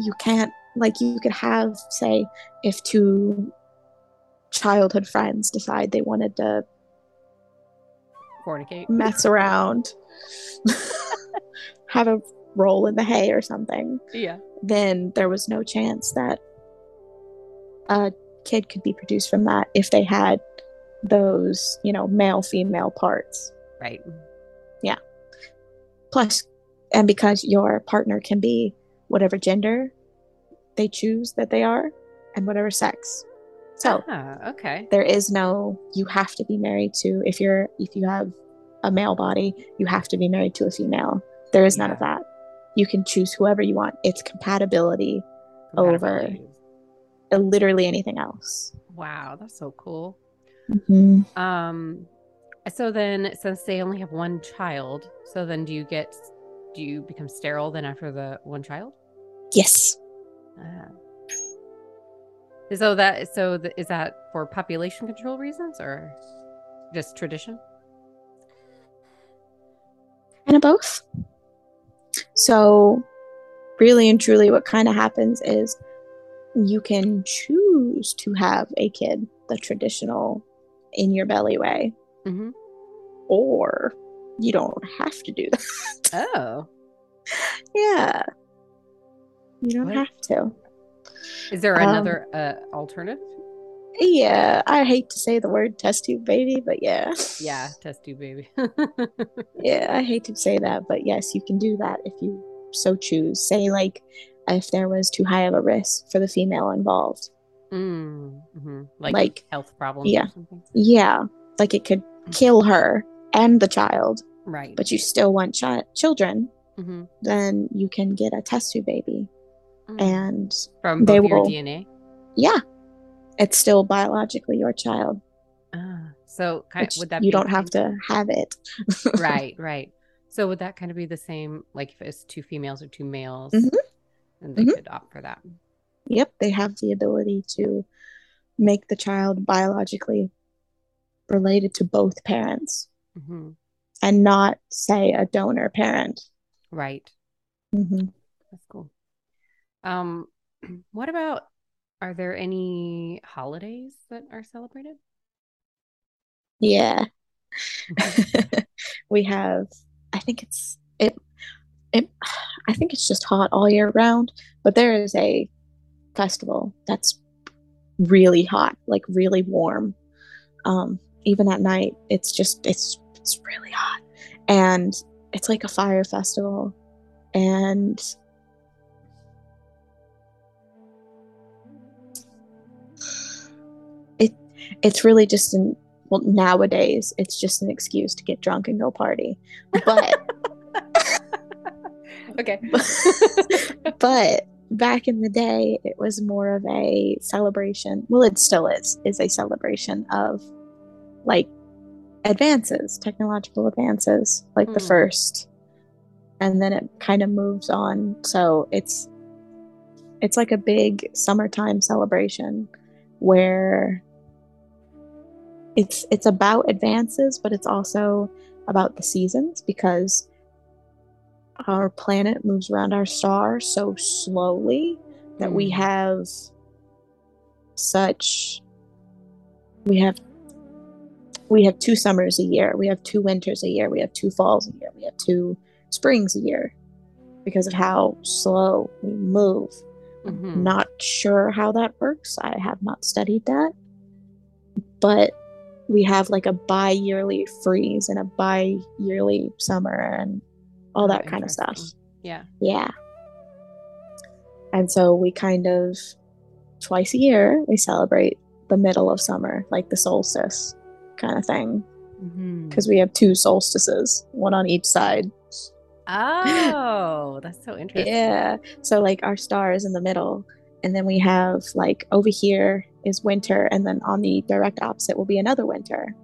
you can't like you could have say if two childhood friends decide they wanted to Fornicate. mess around have a roll in the hay or something Yeah. then there was no chance that a kid could be produced from that if they had those you know male female parts Right. Yeah. plus and because your partner can be whatever gender they choose that they are and whatever sex so Ah, okay. there is no you have to be married to if you're if you have a male body you have to be married to a female there is none of that you can choose whoever you want it's compatibility over Compatibility. uh, literally anything else Wow, that's so cool. Mhm. Um, so then, since they only have one child, so then do you get, do you become sterile then after the one child? yes Ah. So that, so the, is that for population control reasons or just tradition? kind of both. So, really and truly, what kind of happens is you can choose to have a kid the traditional in your belly way, Mm-hmm. or you don't have to do that. Oh, yeah. You don't What? have to. is there Um, another uh, alternative? Yeah, I hate to say the word test tube baby, but yeah. Yeah, test tube baby. Yeah, I hate to say that, but yes, you can do that if you so choose. Say, like, if there was too high of a risk for the female involved. mm, hmm Like, Like, health problems yeah. or something. Yeah, like it could kill her and the child, Right. but you still want chi- children, hmm then you can get a test tube baby. And from they your will- DNA. yeah, it's still biologically your child. Ah, so kind Which would that you be don't have to have it. right, right. So would that kind of be the same, like if it's two females or two males, Mhm. and they Mhm. could opt for that? Yep, they have the ability to make the child biologically related to both parents hmm and not, say, a donor parent. Right. hmm That's cool. Um, what about? Are there any holidays that are celebrated? Yeah. we have, I think it's, it, it, I think it's just hot all year round, but there is a festival that's really hot, like really warm. Um, even at night, it's just, it's, it's really hot. And it's like a fire festival. And it's really just an, well, nowadays, it's just an excuse to get drunk and go party. But Okay. but back in the day it was more of a celebration well it still is is a celebration of like advances technological advances like the Hmm. first and then it kind of moves on so it's it's like a big summertime celebration where it's it's about advances but it's also about the seasons because our planet moves around our star so slowly that we Mm. have such we have we have two summers a year. We have two winters a year. We have two falls a year. We have two springs a year because of how slow we move. Mhm. not sure how that works. I have not studied that. But we have like a bi-yearly freeze and a bi-yearly summer and all that kind of stuff. Yeah. Yeah. And so we kind of twice a year we celebrate the middle of summer, like the solstice kind of thing, mm-hmm. because we have two solstices, one on each side. Oh, that's so interesting. Yeah. So like our star is in the middle, and then we have like over here is winter, and then on the direct opposite will be another winter.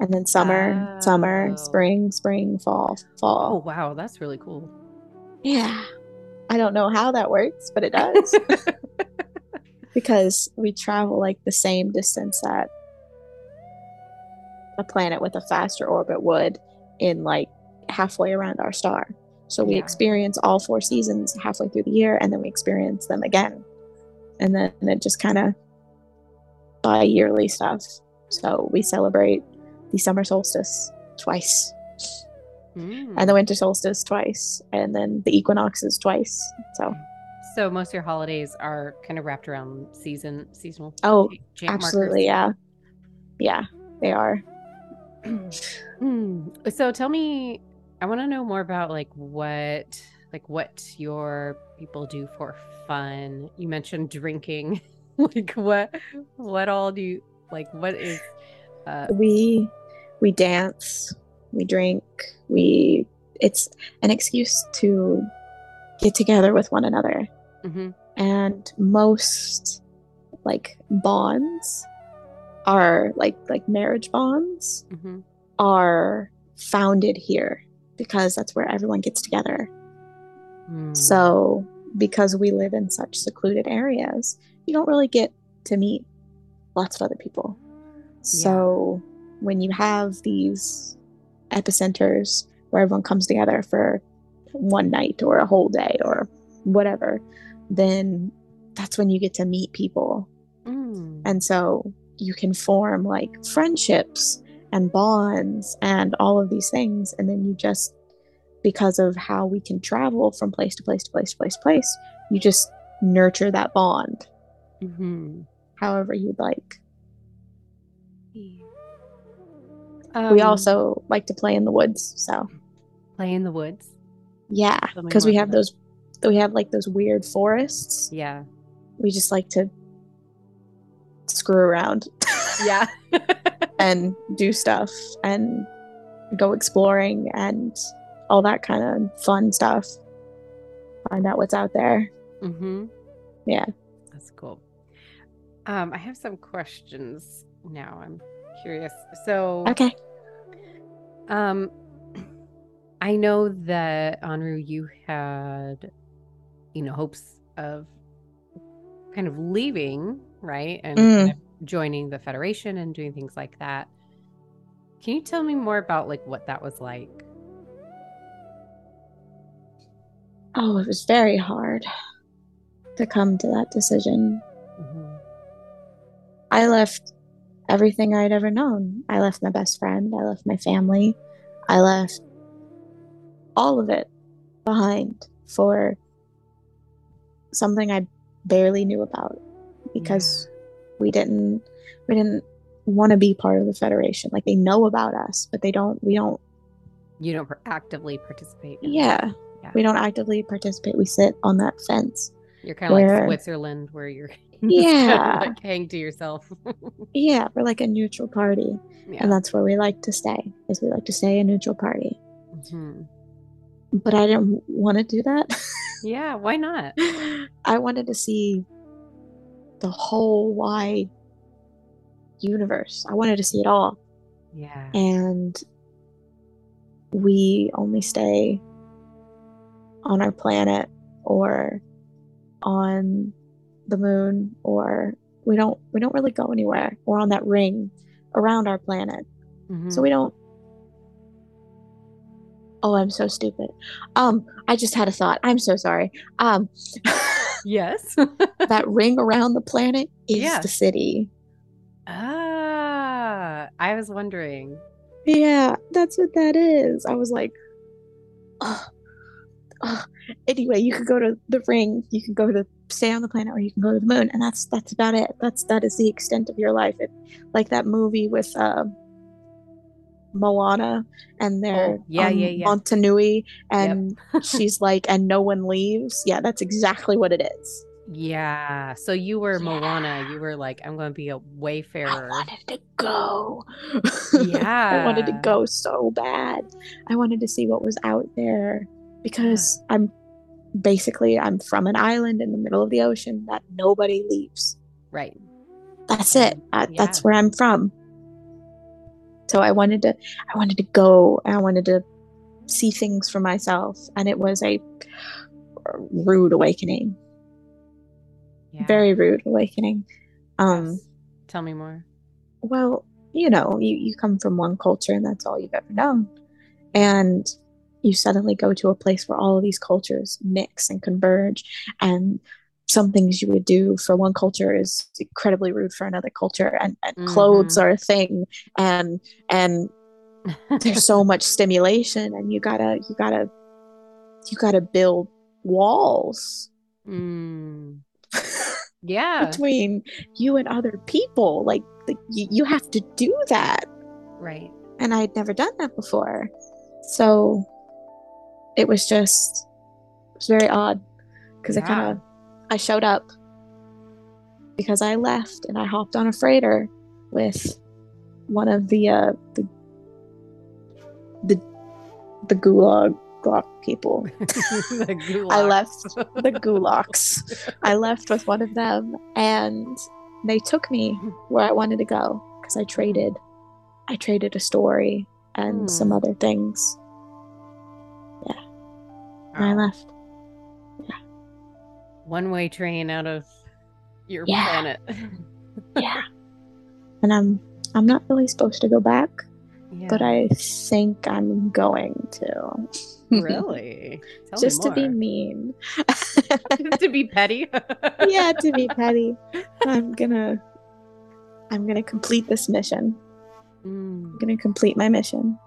And then summer, summer, Oh. spring, spring, fall, fall. Oh, wow. That's really cool. Yeah. I don't know how that works, but it does. because we travel like the same distance that a planet with a faster orbit would in like halfway around our star. So we Yeah. experience all four seasons halfway through the year and then we experience them again. And then it just kind of bi yearly stuff. So we celebrate the summer solstice twice Mm. and the winter solstice twice and then the equinoxes twice. So So most of your holidays are kind of wrapped around season, seasonal. Oh, absolutely, yeah. Yeah, they are. Hmm. So tell me, I want to know more about like what, like what your people do for fun. You mentioned drinking. like what, what all do you like? What is? Uh, we we dance we drink we it's an excuse to get together with one another mhm, and most like bonds are like like marriage bonds mhm. are founded here because that's where everyone gets together Mm. so because we live in such secluded areas you don't really get to meet lots of other people. So when you have these epicenters where everyone comes together for one night or a whole day or whatever then that's when you get to meet people. Mm. and so you can form like friendships and bonds and all of these things. And then you just because of how we can travel from place to place to place to place to place you just nurture that bond Mhm. however you'd like we Um, also like to play in the woods so play in the woods. yeah because we have those we have like those weird forests Yeah. we just like to screw around Yeah. and do stuff and go exploring and all that kind of fun stuff. Find out what's out there. mm-hmm. Yeah. That's cool. Um, I have some questions now. I'm curious. So, Okay. um, I know that Anru, you had, you know, hopes of kind of leaving, right, and kind of joining the Federation and doing things like that. Can you tell me more about like what that was like? Oh, it was very hard to come to that decision. I left everything I'd ever known. I left my best friend. I left my family. I left all of it behind for something I barely knew about because we didn't we didn't want to be part of the federation. Like they know about us, but they don't we don't You don't actively participate. yeah, Yeah. we don't actively participate. We sit on that fence. You're kind of like Switzerland, where you're Yeah. like hang to yourself. Yeah, we're like a neutral party. yeah. And that's where we like to stay. Is we like to stay a neutral party. Mhm. But I didn't want to do that. Yeah, why not? I wanted to see the whole wide universe. I wanted to see it all. Yeah. And we only stay on our planet or on the moon or we don't we don't really go anywhere. We're on that ring around our planet. Mhm. So we don't Oh, I'm so stupid. Um, I just had a thought. I'm so sorry. Um yes. that ring around the planet is Yeah. the city. ah, I was wondering. Yeah, that's what that is. I was like, oh, oh. Anyway, you could go to the ring, you can go to stay on the planet, or you can go to the moon, and that's that's about it. That's that is the extent of your life. It, like that movie with uh, Moana and they're Oh, yeah, on yeah, yeah. Motunui and she's like and no one leaves. Yeah, that's exactly what it is. Yeah. So you were Moana. You were like, I'm going to be a wayfarer. I wanted to go. Yeah. I wanted to go so bad. I wanted to see what was out there because I'm basically I'm from an island in the middle of the ocean that nobody leaves. Right. That's it. I, Yeah. That's where I'm from. So I wanted to I wanted to go and I wanted to see things for myself and it was a rude awakening. Yeah. Very rude awakening. Um Yes. Tell me more. well, you know, you, you come from one culture and that's all you've ever known. And you suddenly go to a place where all of these cultures mix and converge. And some things you would do for one culture is incredibly rude for another culture. And, and clothes Mhm. are a thing. And and there's so much stimulation and you gotta you gotta you gotta build walls Mm. Yeah. between you and other people. Like, like you, you have to do that. Right. and I had never done that before. So it was just it was very odd because I kind of I showed up because I left and I hopped on a freighter with one of the uh the the the gulag Glock people. gulag. I left the gulags. I left with one of them and they took me where I wanted to go because I traded I traded a story and some Hmm. other things and I Wow. left. One way train out of your Yeah. planet. Yeah. and I'm I'm not really supposed to go back, yeah. but I think I'm going to. really Tell Just to be mean. To be petty. yeah, to be petty. I'm gonna I'm gonna complete this mission. Mm. I'm gonna complete my mission.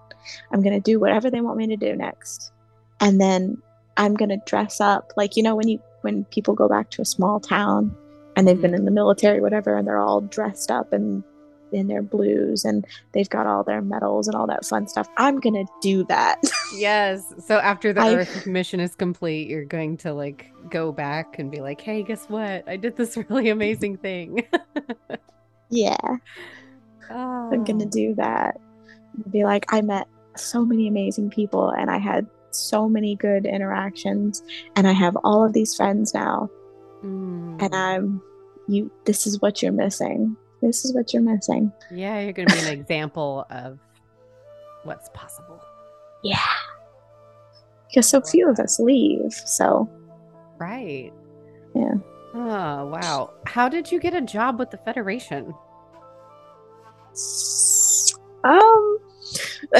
I'm gonna do whatever they want me to do next. And then I'm gonna dress up like you know when you when people go back to a small town and they've been Mhm. in the military, whatever, and they're all dressed up and in their blues and they've got all their medals and all that fun stuff. I'm gonna do that. Yes. So after the I- Earth mission is complete, you're going to like go back and be like, "Hey, guess what? I did this really amazing thing." yeah, oh. I'm gonna do that. Be like, I met so many amazing people and I had so many good interactions and I have all of these friends now Mm. and I'm you this is what you're missing. This is what you're missing. yeah, you're going to be an example of what's possible. Yeah. Because so few of us leave. So Right. Yeah. Oh, wow. How did you get a job with the Federation? um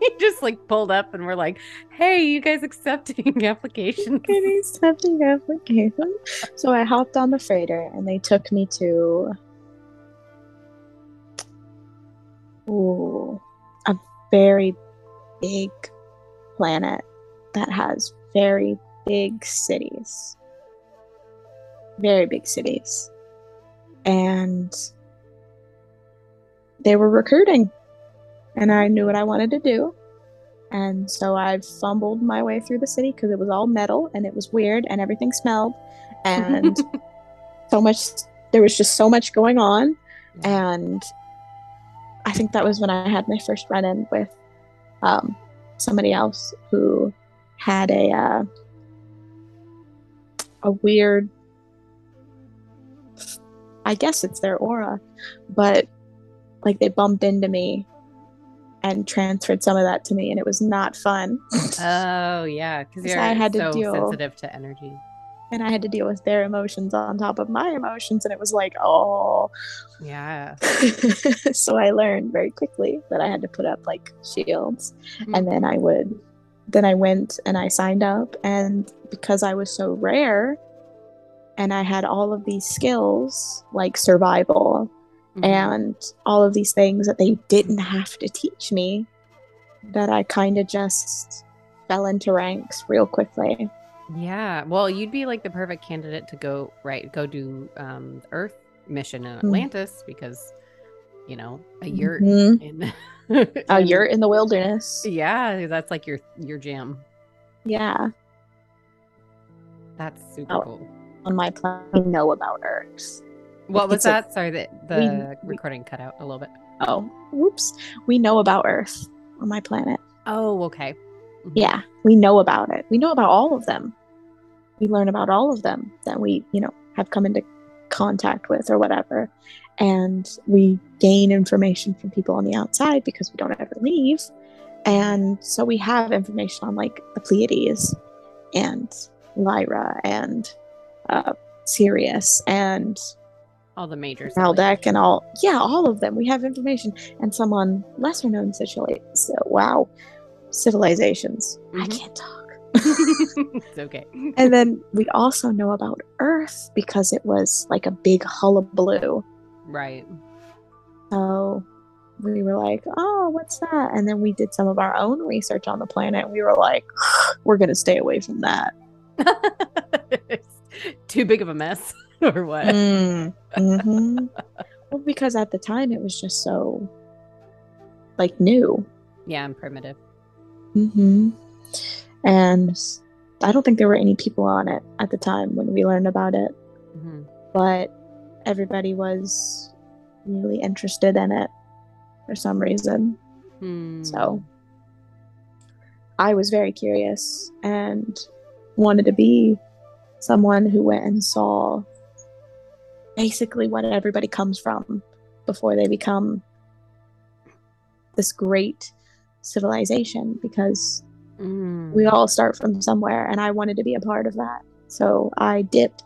you just like pulled up and we're like, "Hey, you guys accepting applications?" getting something application. So I hopped on the freighter and they took me to ooh, a very big planet that has very big cities. Very big cities. And they were recruiting. And I knew what I wanted to do. And so I fumbled my way through the city because it was all metal and it was weird and everything smelled. And so much, there was just so much going on. And I think that was when I had my first run in with um, somebody else who had a, uh, a weird, I guess it's their aura, but like they bumped into me and transferred some of that to me and it was not fun. Oh yeah, because you're I had to so deal- sensitive to energy. and I had to deal with their emotions on top of my emotions and it was like, oh. Yeah. so I learned very quickly that I had to put up like shields Mm. and then I would then I went and I signed up and because I was so rare and I had all of these skills like survival Mhm. and all of these things that they didn't have to teach me that I kind of just fell into ranks real quickly. Yeah. Well, you'd be like the perfect candidate to go right, go do um Earth mission in Hmm. Atlantis because you know, a yurt Mhm. in A yurt in the wilderness. Yeah, that's like your your jam. Yeah. That's super Oh. cool. On my plan, we know about Earth. What was it's a- that? Sorry, the, the we- recording cut out a little bit. Oh, whoops. We know about Earth on my planet. Oh, okay. Mhm. Yeah, we know about it. We know about all of them. We learn about all of them that we, you know, have come into contact with or whatever. And we gain information from people on the outside because we don't ever leave. And so we have information on like the Pleiades and Lyra and uh, Sirius and All the major Valdec and all. Yeah, all of them. We have information. And some on lesser known situate. So, wow, civilizations. I Mhm. can't talk. it's okay. And then we also know about Earth because it was like a big hullabaloo. Right. So we were like, oh, what's that? And then we did some of our own research on the planet. We were like, we're going to stay away from that. Too big of a mess, or what? Mm. Mhm. Well, because at the time it was just so like new. Yeah, I'm primitive. hmm And I don't think there were any people on it at the time when we learned about it, hmm but everybody was really interested in it for some reason. Hmm. So I was very curious and wanted to be someone who went and saw basically what everybody comes from before they become this great civilization because Mm. we all start from somewhere and I wanted to be a part of that. So I dipped.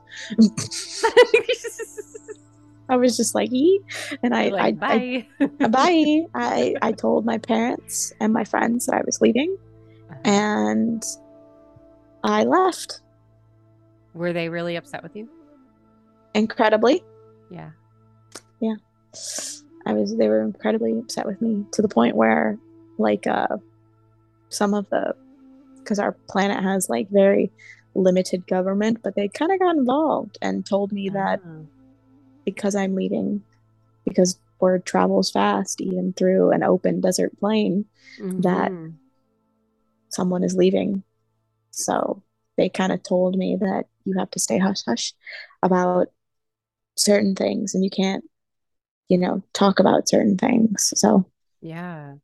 I was just like, "Ee," and I, like, I, I bye. bye. I, I told my parents and my friends that I was leaving and I left. Were they really upset with you? Incredibly. Yeah. Yeah. I was they were incredibly upset with me to the point where like uh some of the because our planet has like very limited government, but they kind of got involved and told me that Ah. because I'm leaving because word travels fast even through an open desert plain that- Mhm. someone is leaving. So they kind of told me that you have to stay hush hush about certain things and you can't, you know, talk about certain things. So Yeah.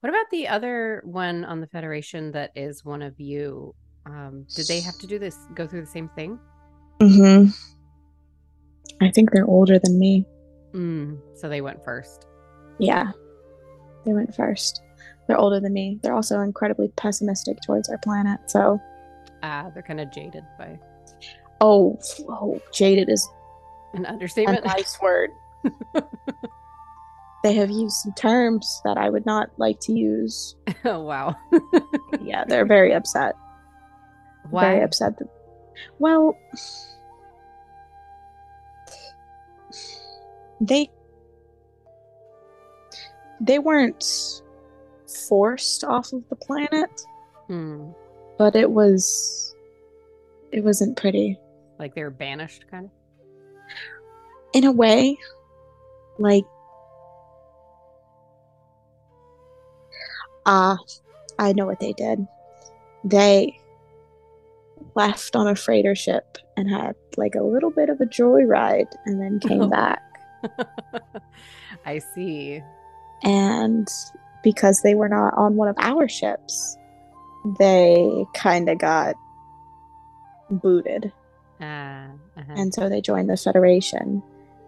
What about the other one on the Federation that is one of you? Um, did they have to do this, go through the same thing? mm-hmm I think they're older than me. Mm, so they went first. Yeah. They went first. They're older than me. They're also incredibly pessimistic towards our planet. So, Ah, they're kind of jaded by oh, oh jaded is an a understatement. nice word. they have used some terms that I would not like to use. oh, wow. Yeah, they're very upset. Very Why? upset. That, well, they they weren't forced off of the planet, Hmm. but it was it wasn't pretty Like they were banished, kind of? In a way. Like ah, I know what they did. They left on a freighter ship and had like a little bit of a joyride and then came Oh. back. I see. and because they were not on one of our ships, they kind of got booted. Ah, uh-huh. And so they joined the Federation.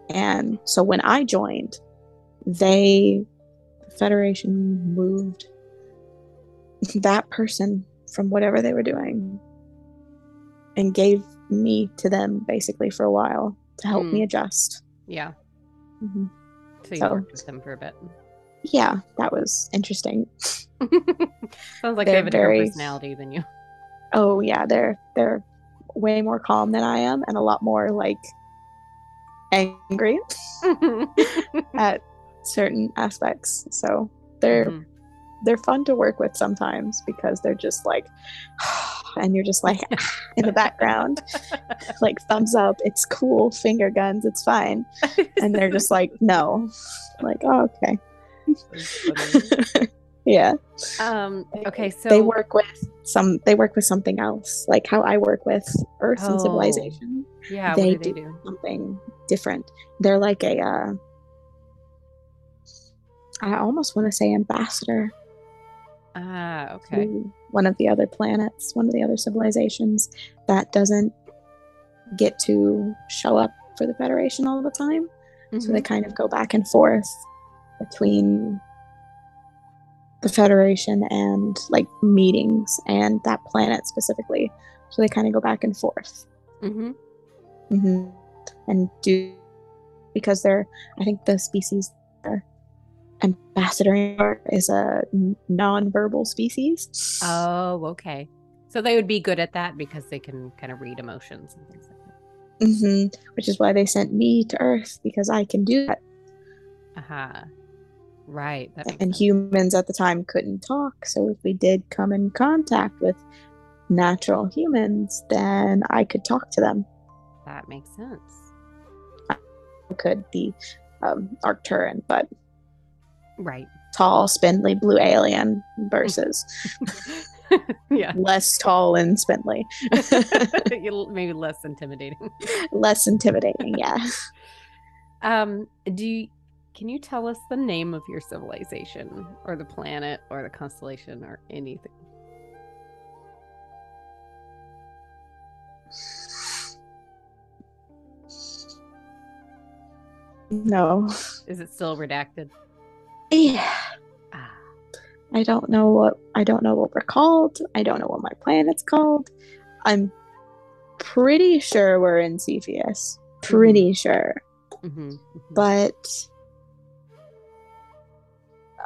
And so when I joined, they, the Federation moved that person from whatever they were doing and gave me to them basically for a while to help Hmm. me adjust. yeah. Mhm. So you So- worked with them for a bit. Yeah, that was interesting. Sounds like they They're have a different personality than you. Oh yeah, they're they're way more calm than I am and a lot more like angry at certain aspects. So they're Mhm. they're fun to work with sometimes because they're just like and you're just like in the background, like thumbs up. It's cool. Finger guns. It's fine. And they're just like, no. like, oh, okay. Yeah. Um. Okay. So they work with some. They work with something else, like how I work with Earth and Oh. civilization. Yeah. they what do they do something different. They're like a. Uh, I almost want to say ambassador Ah. Okay. one of the other planets, one of the other civilizations that doesn't get to show up for the Federation all the time. So they Mhm. kind of go back and forth between the Federation and like meetings and that planet specifically. So they kind of go back and forth. Mhm. hmm And do because they're, I think the species they're ambassadoring is a non-verbal species. Oh. Okay. So they would be good at that because they can kind of read emotions and things like that. hmm Which is why they sent me to Earth because I can do that. Aha. Right. And humans at the time couldn't talk. So if we did come in contact with natural humans, then I could talk to them. That makes sense. Could the um, Arcturan, but Right. tall, spindly blue alien versus yeah. less tall and spindly, Maybe less intimidating. less intimidating. Yeah. Um, do you, can you tell us the name of your civilization or the planet or the constellation or anything? No. Is it still redacted? Yeah. Ah, I don't know what I don't know what we're called. I don't know what my planet's called. I'm pretty sure we're in Cepheus. Pretty sure. mhm, mhm. but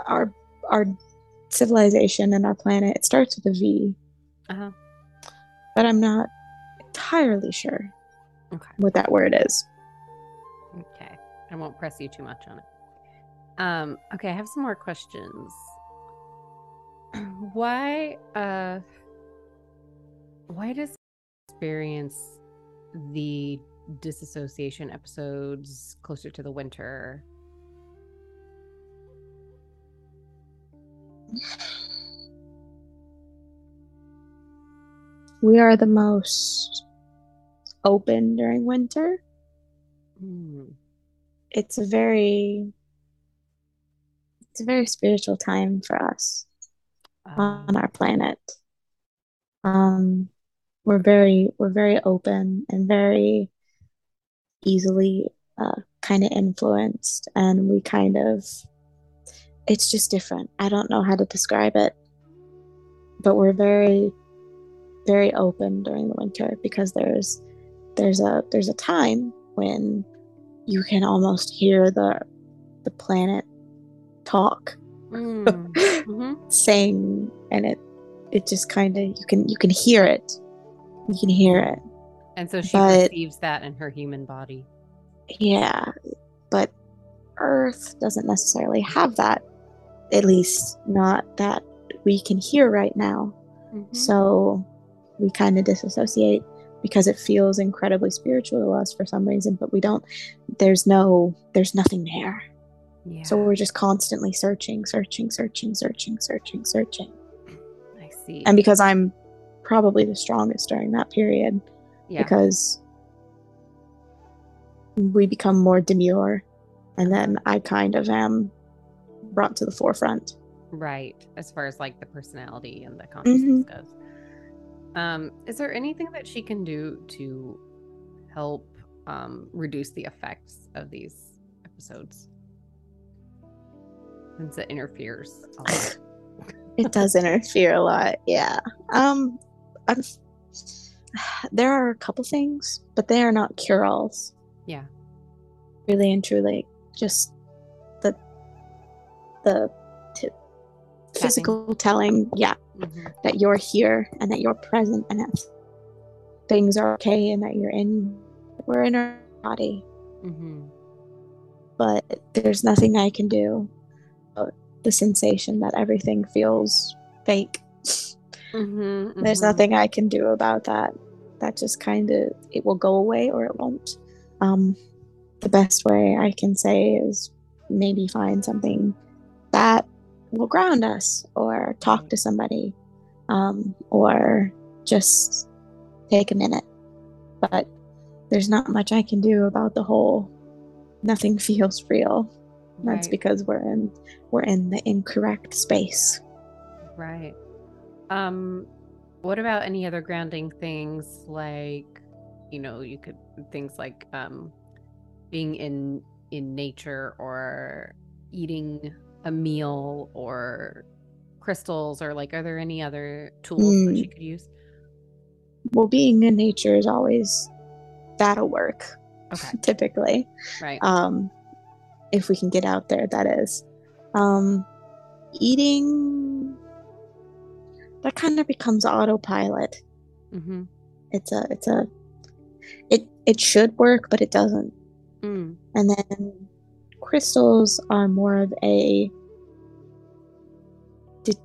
our our civilization and our planet it starts with a V, Uh-huh. but I'm not entirely sure Okay. what that word is. Okay. I won't press you too much on it. Um, okay, I have some more questions. Why uh why does experience the disassociation episodes closer to the winter? We are the most open during winter. Hmm. It's a very it's a very spiritual time for us. Um, on our planet. Um, we're very we're very open and very easily uh, kind of influenced, and we kind of it's just different. I don't know how to describe it, but we're very very open during the winter because there's there's a there's a time when you can almost hear the the planet talk mm, mhm. saying and it it just kind of you can you can hear it you can hear it And so she But- perceives that in her human body. yeah but earth doesn't necessarily have that at least not that we can hear right now Mhm. so we kind of disassociate because it feels incredibly spiritual to us for some reason but we don't there's no there's nothing there yeah, so we're just constantly searching searching searching searching searching searching I see. and because i'm probably the strongest during that period yeah. because we become more demure and then i kind of am brought to the forefront Right, as far as like the personality and the consciousness Mm-hmm. goes. Um, is there anything that she can do to help um, reduce the effects of these episodes? Since it interferes. a lot. it does interfere a lot yeah um I'm, there are a couple things but they are not cure-alls yeah. really and truly just the t- physical telling yeah Mhm. that you're here and that you're present and that things are okay and that you're in we're in our body Mhm. but there's nothing I can do about the sensation that everything feels fake Mm-hmm, There's mm-hmm. nothing I can do about that. That just kind of it will go away or it won't. Um, the best way I can say is maybe find something that will ground us, or talk to somebody, um, or just take a minute. But there's not much I can do about the whole. Nothing feels real. That's Right. because we're in we're in the incorrect space. Right. Um, what about any other grounding things like, you know, you could things like um being in in nature or eating a meal or crystals or like are there any other tools that Mm. she could use? Well, being in nature is always that'll work Okay. typically. Right. Um, if we can get out there, that is. Um, eating that kind of becomes autopilot. mm-hmm. It's a it's a it it should work, but it doesn't. Mm. And then crystals are more of a de-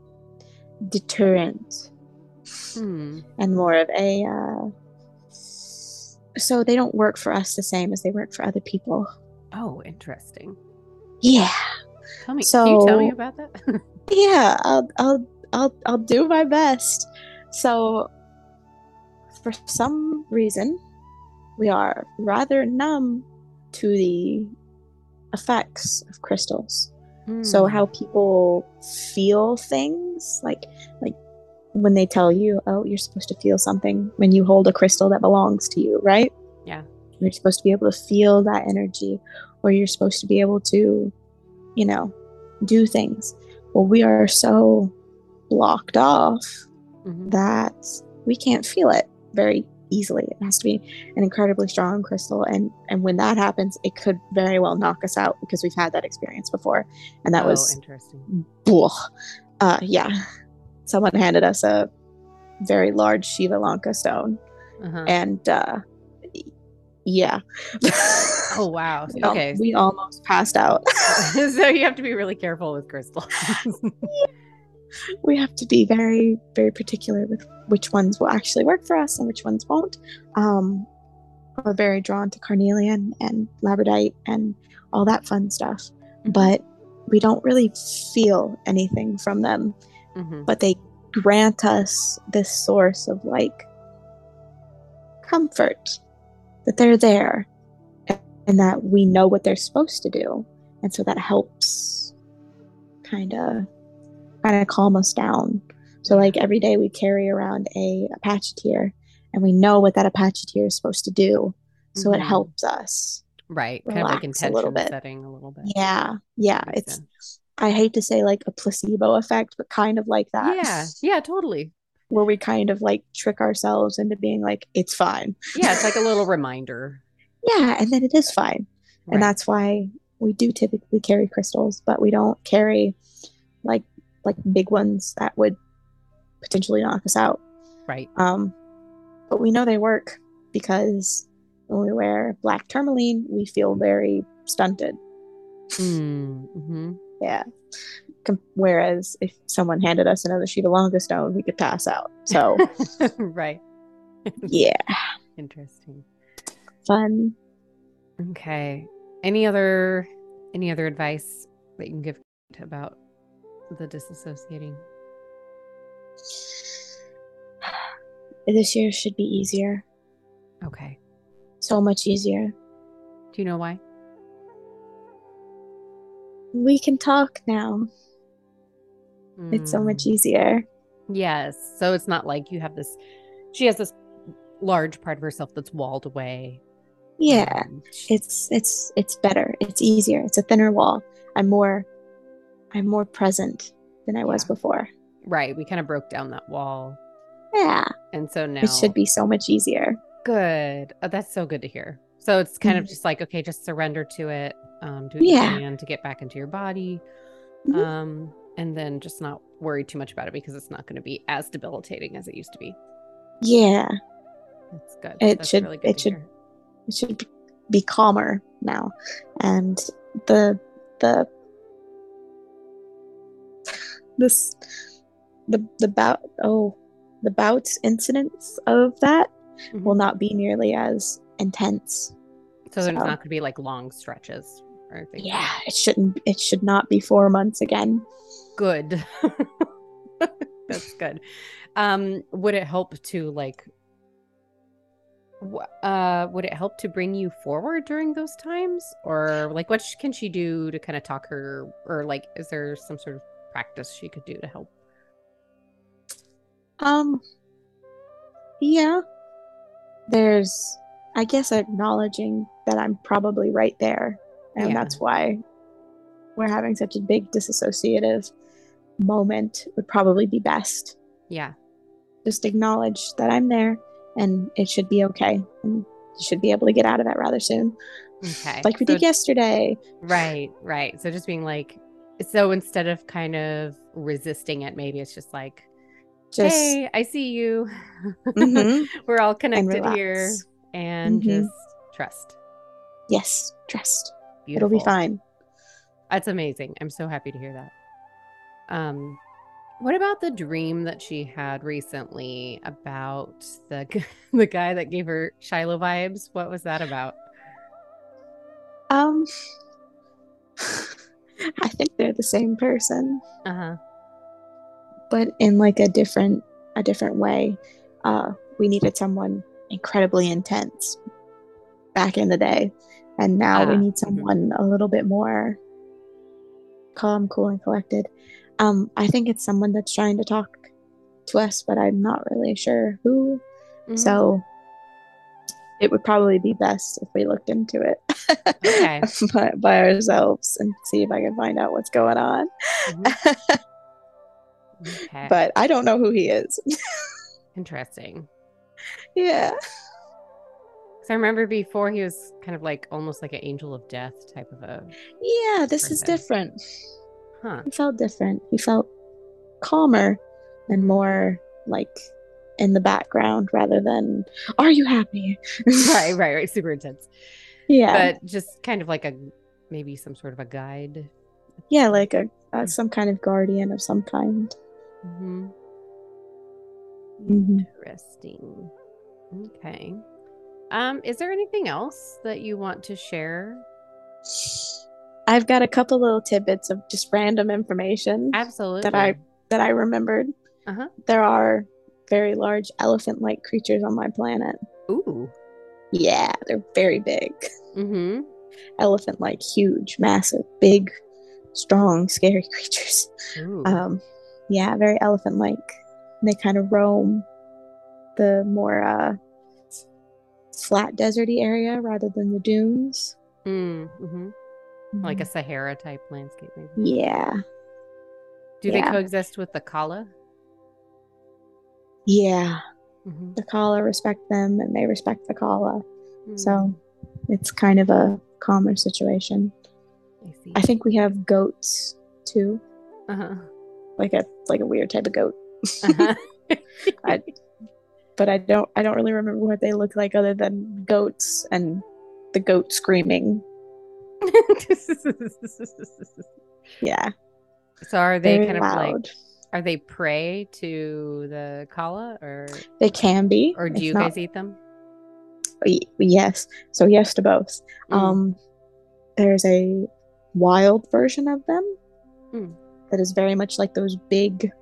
deterrent Hmm. and more of a uh, so they don't work for us the same as they work for other people. Oh, interesting. Yeah, Tell me, can you tell me about that? yeah. I'll I'll I'll I'll do my best. So, for some reason, we are rather numb to the effects of crystals. So Hmm. how people feel things, like like when they tell you, "Oh, you're supposed to feel something when you hold a crystal that belongs to you," right? Yeah. You're supposed to be able to feel that energy, or you're supposed to be able to, you know, do things. Well, we are so blocked off Mhm. that we can't feel it very easily. It has to be an incredibly strong crystal, and and when that happens, it could very well knock us out because we've had that experience before, and that oh, was interesting. Uh, yeah. Someone handed us a very large Shiva Lingam stone, Uh-huh. and uh, yeah. Oh wow. we, al- Okay. we almost passed out. so you have to be really careful with crystals. we have to be very, very particular with which ones will actually work for us and which ones won't. Um, we're very drawn to carnelian and labradorite and all that fun stuff, but we don't really feel anything from them. Mhm. but they grant us this source of like comfort that they're there and that we know what they're supposed to do and so that helps kind of kind of calm us down so like every day we carry around a apache tear and we know what that apache tear is supposed to do so it Mhm. helps us Right. Kind of like relax a little bit. setting a little bit. yeah yeah it's sense. i hate to say like a placebo effect but kind of like that Yeah. Yeah, totally. where we kind of like trick ourselves into being like it's fine Yeah, it's like a little reminder. yeah and then it is fine Right. and that's why we do typically carry crystals but we don't carry like like big ones that would potentially knock us out right. um but we know they work because when we wear black tourmaline we feel very stunted Mm-hmm. yeah Com- whereas if someone handed us another Shiva Lingam stone we could pass out so right. yeah Interesting. fun Okay. Any other any other advice that you can give about the disassociating? this year should be easier Okay. so much easier Do you know why? we can talk now it's so much Mm, easier Yes. So it's not like you have this she has this large part of herself that's walled away. yeah it's it's it's better it's easier it's a thinner wall i'm more i'm more present than i was before right. We kind of broke down that wall. yeah And so now it should be so much easier good. Oh, that's so good to hear. So it's kind of Mhm. just like, okay, just surrender to it. Um, do what Yeah. you can to get back into your body. Mhm. Um, and then just not worry too much about it because it's not going to be as debilitating as it used to be. yeah That's good. It That's should- really good it should- hear. it should be calmer now and the the this the the bout oh the bouts incidents of that Mhm. will not be nearly as intense. so there's so- not going to be like long stretches or anything. Yeah, it shouldn't. It should not be four months again. good that's good um would it help to like uh would it help to bring you forward during those times or like what sh- can she do to kind of talk her or like is there some sort of practice she could do to help Um. Yeah. There's, I guess, acknowledging that I'm probably right there, and Yeah. that's why we're having such a big disassociative moment. Would probably be best. yeah Just acknowledge that I'm there, and it should be okay, and you should be able to get out of it rather soon, okay like we So- did yesterday. right right so just being like so instead of kind of resisting it maybe it's just like Just hey i see you Mhm. we're all connected relax. here and Mhm. just trust Yes, trust. Beautiful. It'll be fine. That's amazing. I'm so happy to hear that. Um, what about the dream that she had recently about the the guy that gave her Shiloh vibes? What was that about? Um, I think they're the same person. Uh huh. but in like a different a different way uh we needed someone incredibly intense back in the day and now we Ah, need someone a little bit more calm cool and collected um i think it's someone that's trying to talk to us but i'm not really sure who Mm-hmm. so it would probably be best if we looked into it Okay. by, by ourselves and see if i can find out what's going on Mhm. okay. but i don't know who he is interesting. yeah Because I remember before he was kind of like almost like an angel of death type of a Yeah, this is different. huh. He felt different. He felt calmer and more like in the background rather than, are you happy? right, right, right. Super intense. Yeah. But just kind of like a maybe some sort of a guide. yeah, like a, uh, some kind of guardian of some kind. Mm-hmm. Mhm. Interesting. Okay. Um, is there anything else that you want to share? I've got a couple little tidbits of just random information Absolutely. That I- that I remembered. Uh-huh. There are very large elephant like creatures on my planet. Ooh. Yeah, they're very big. Mm-hmm. Elephant like, huge, massive, big, strong, scary creatures. Ooh. um yeah very elephant like they kind of roam the more uh flat deserty area rather than the dunes mm, hmm Like a Sahara type landscape, maybe. yeah Do they coexist with the Kala? Yeah. Mm-hmm. the kala respect them and they respect the kala. So it's kind of a calmer situation. I see. i think we have goats too. Uh-huh. like a like a weird type of goat. Uh-huh. I, but i don't i don't really remember what they look like other than goats and the goat screaming. Yeah. So are they very kind of like are they prey to the Kala or They can be. or do you not- guys eat them? Yes. So yes to both. Mm. Um, there's a wild version of them Mm. that is very much like those big.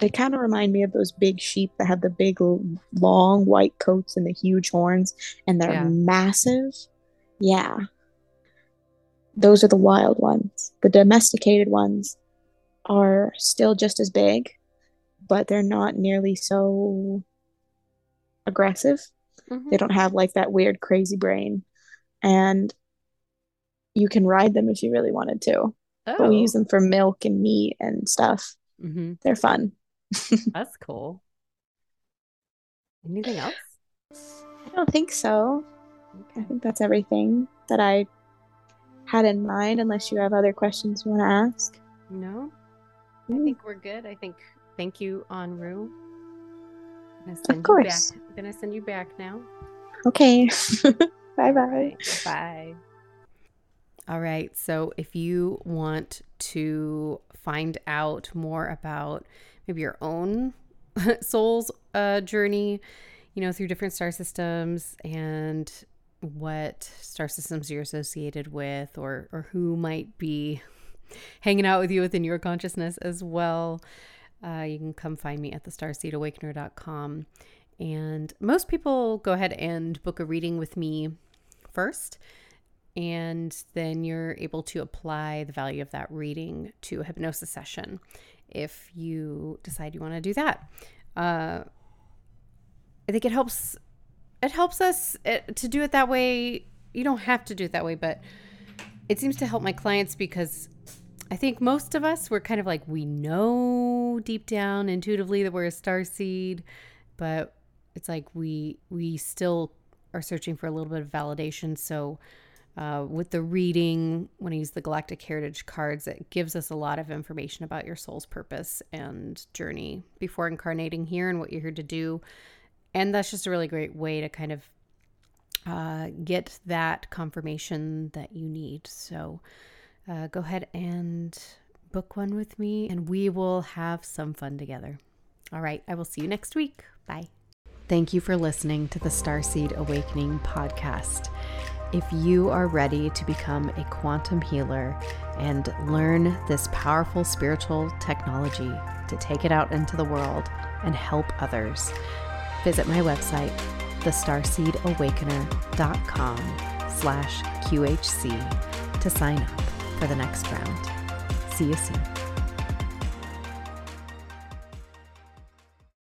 They kind of remind me of those big sheep that have the big, long white coats and the huge horns, and they're Yeah. massive. Yeah. Those are the wild ones. The domesticated ones are still just as big, but they're not nearly so aggressive. Mhm. They don't have like that weird crazy brain. And you can ride them if you really wanted to. But we use Oh. them for milk and meat and stuff. Mhm. They're fun. That's cool. Anything else? I don't think so. I think that's everything that I had in mind, unless you have other questions you want to ask. No, I Mm. think we're good. I think thank you, Anru. I'm gonna send course. I'm gonna send you back now. Okay. bye bye. Alright, Bye. All right. So if you want to find out more about maybe your own soul's uh, journey, you know, through different star systems and what star systems you're associated with or or who might be hanging out with you within your consciousness as well. Uh, you can come find me at the starseedawakener.com. And most people go ahead and book a reading with me first. And then you're able to apply the value of that reading to a hypnosis session if you decide you want to do that. Uh, I think it helps. It helps us eh, to do it that way. You don't have to do it that way, but it seems to help my clients because I think most of us, we're kind of like, we know deep down intuitively that we're a star seed, but it's like we we still are searching for a little bit of validation. So uh, with the reading, when I use the Galactic Heritage cards, it gives us a lot of information about your soul's purpose and journey before incarnating here and what you're here to do. And that's just a really great way to kind of uh, get that confirmation that you need. So uh, go ahead and book one with me, and we will have some fun together. All right, I will see you next week. Bye. Thank you for listening to the Starseed Awakening podcast. If you are ready to become a quantum healer and learn this powerful spiritual technology to take it out into the world and help others, visit my website, thestarseedawakener.com slash QHC to sign up for the next round. See you soon.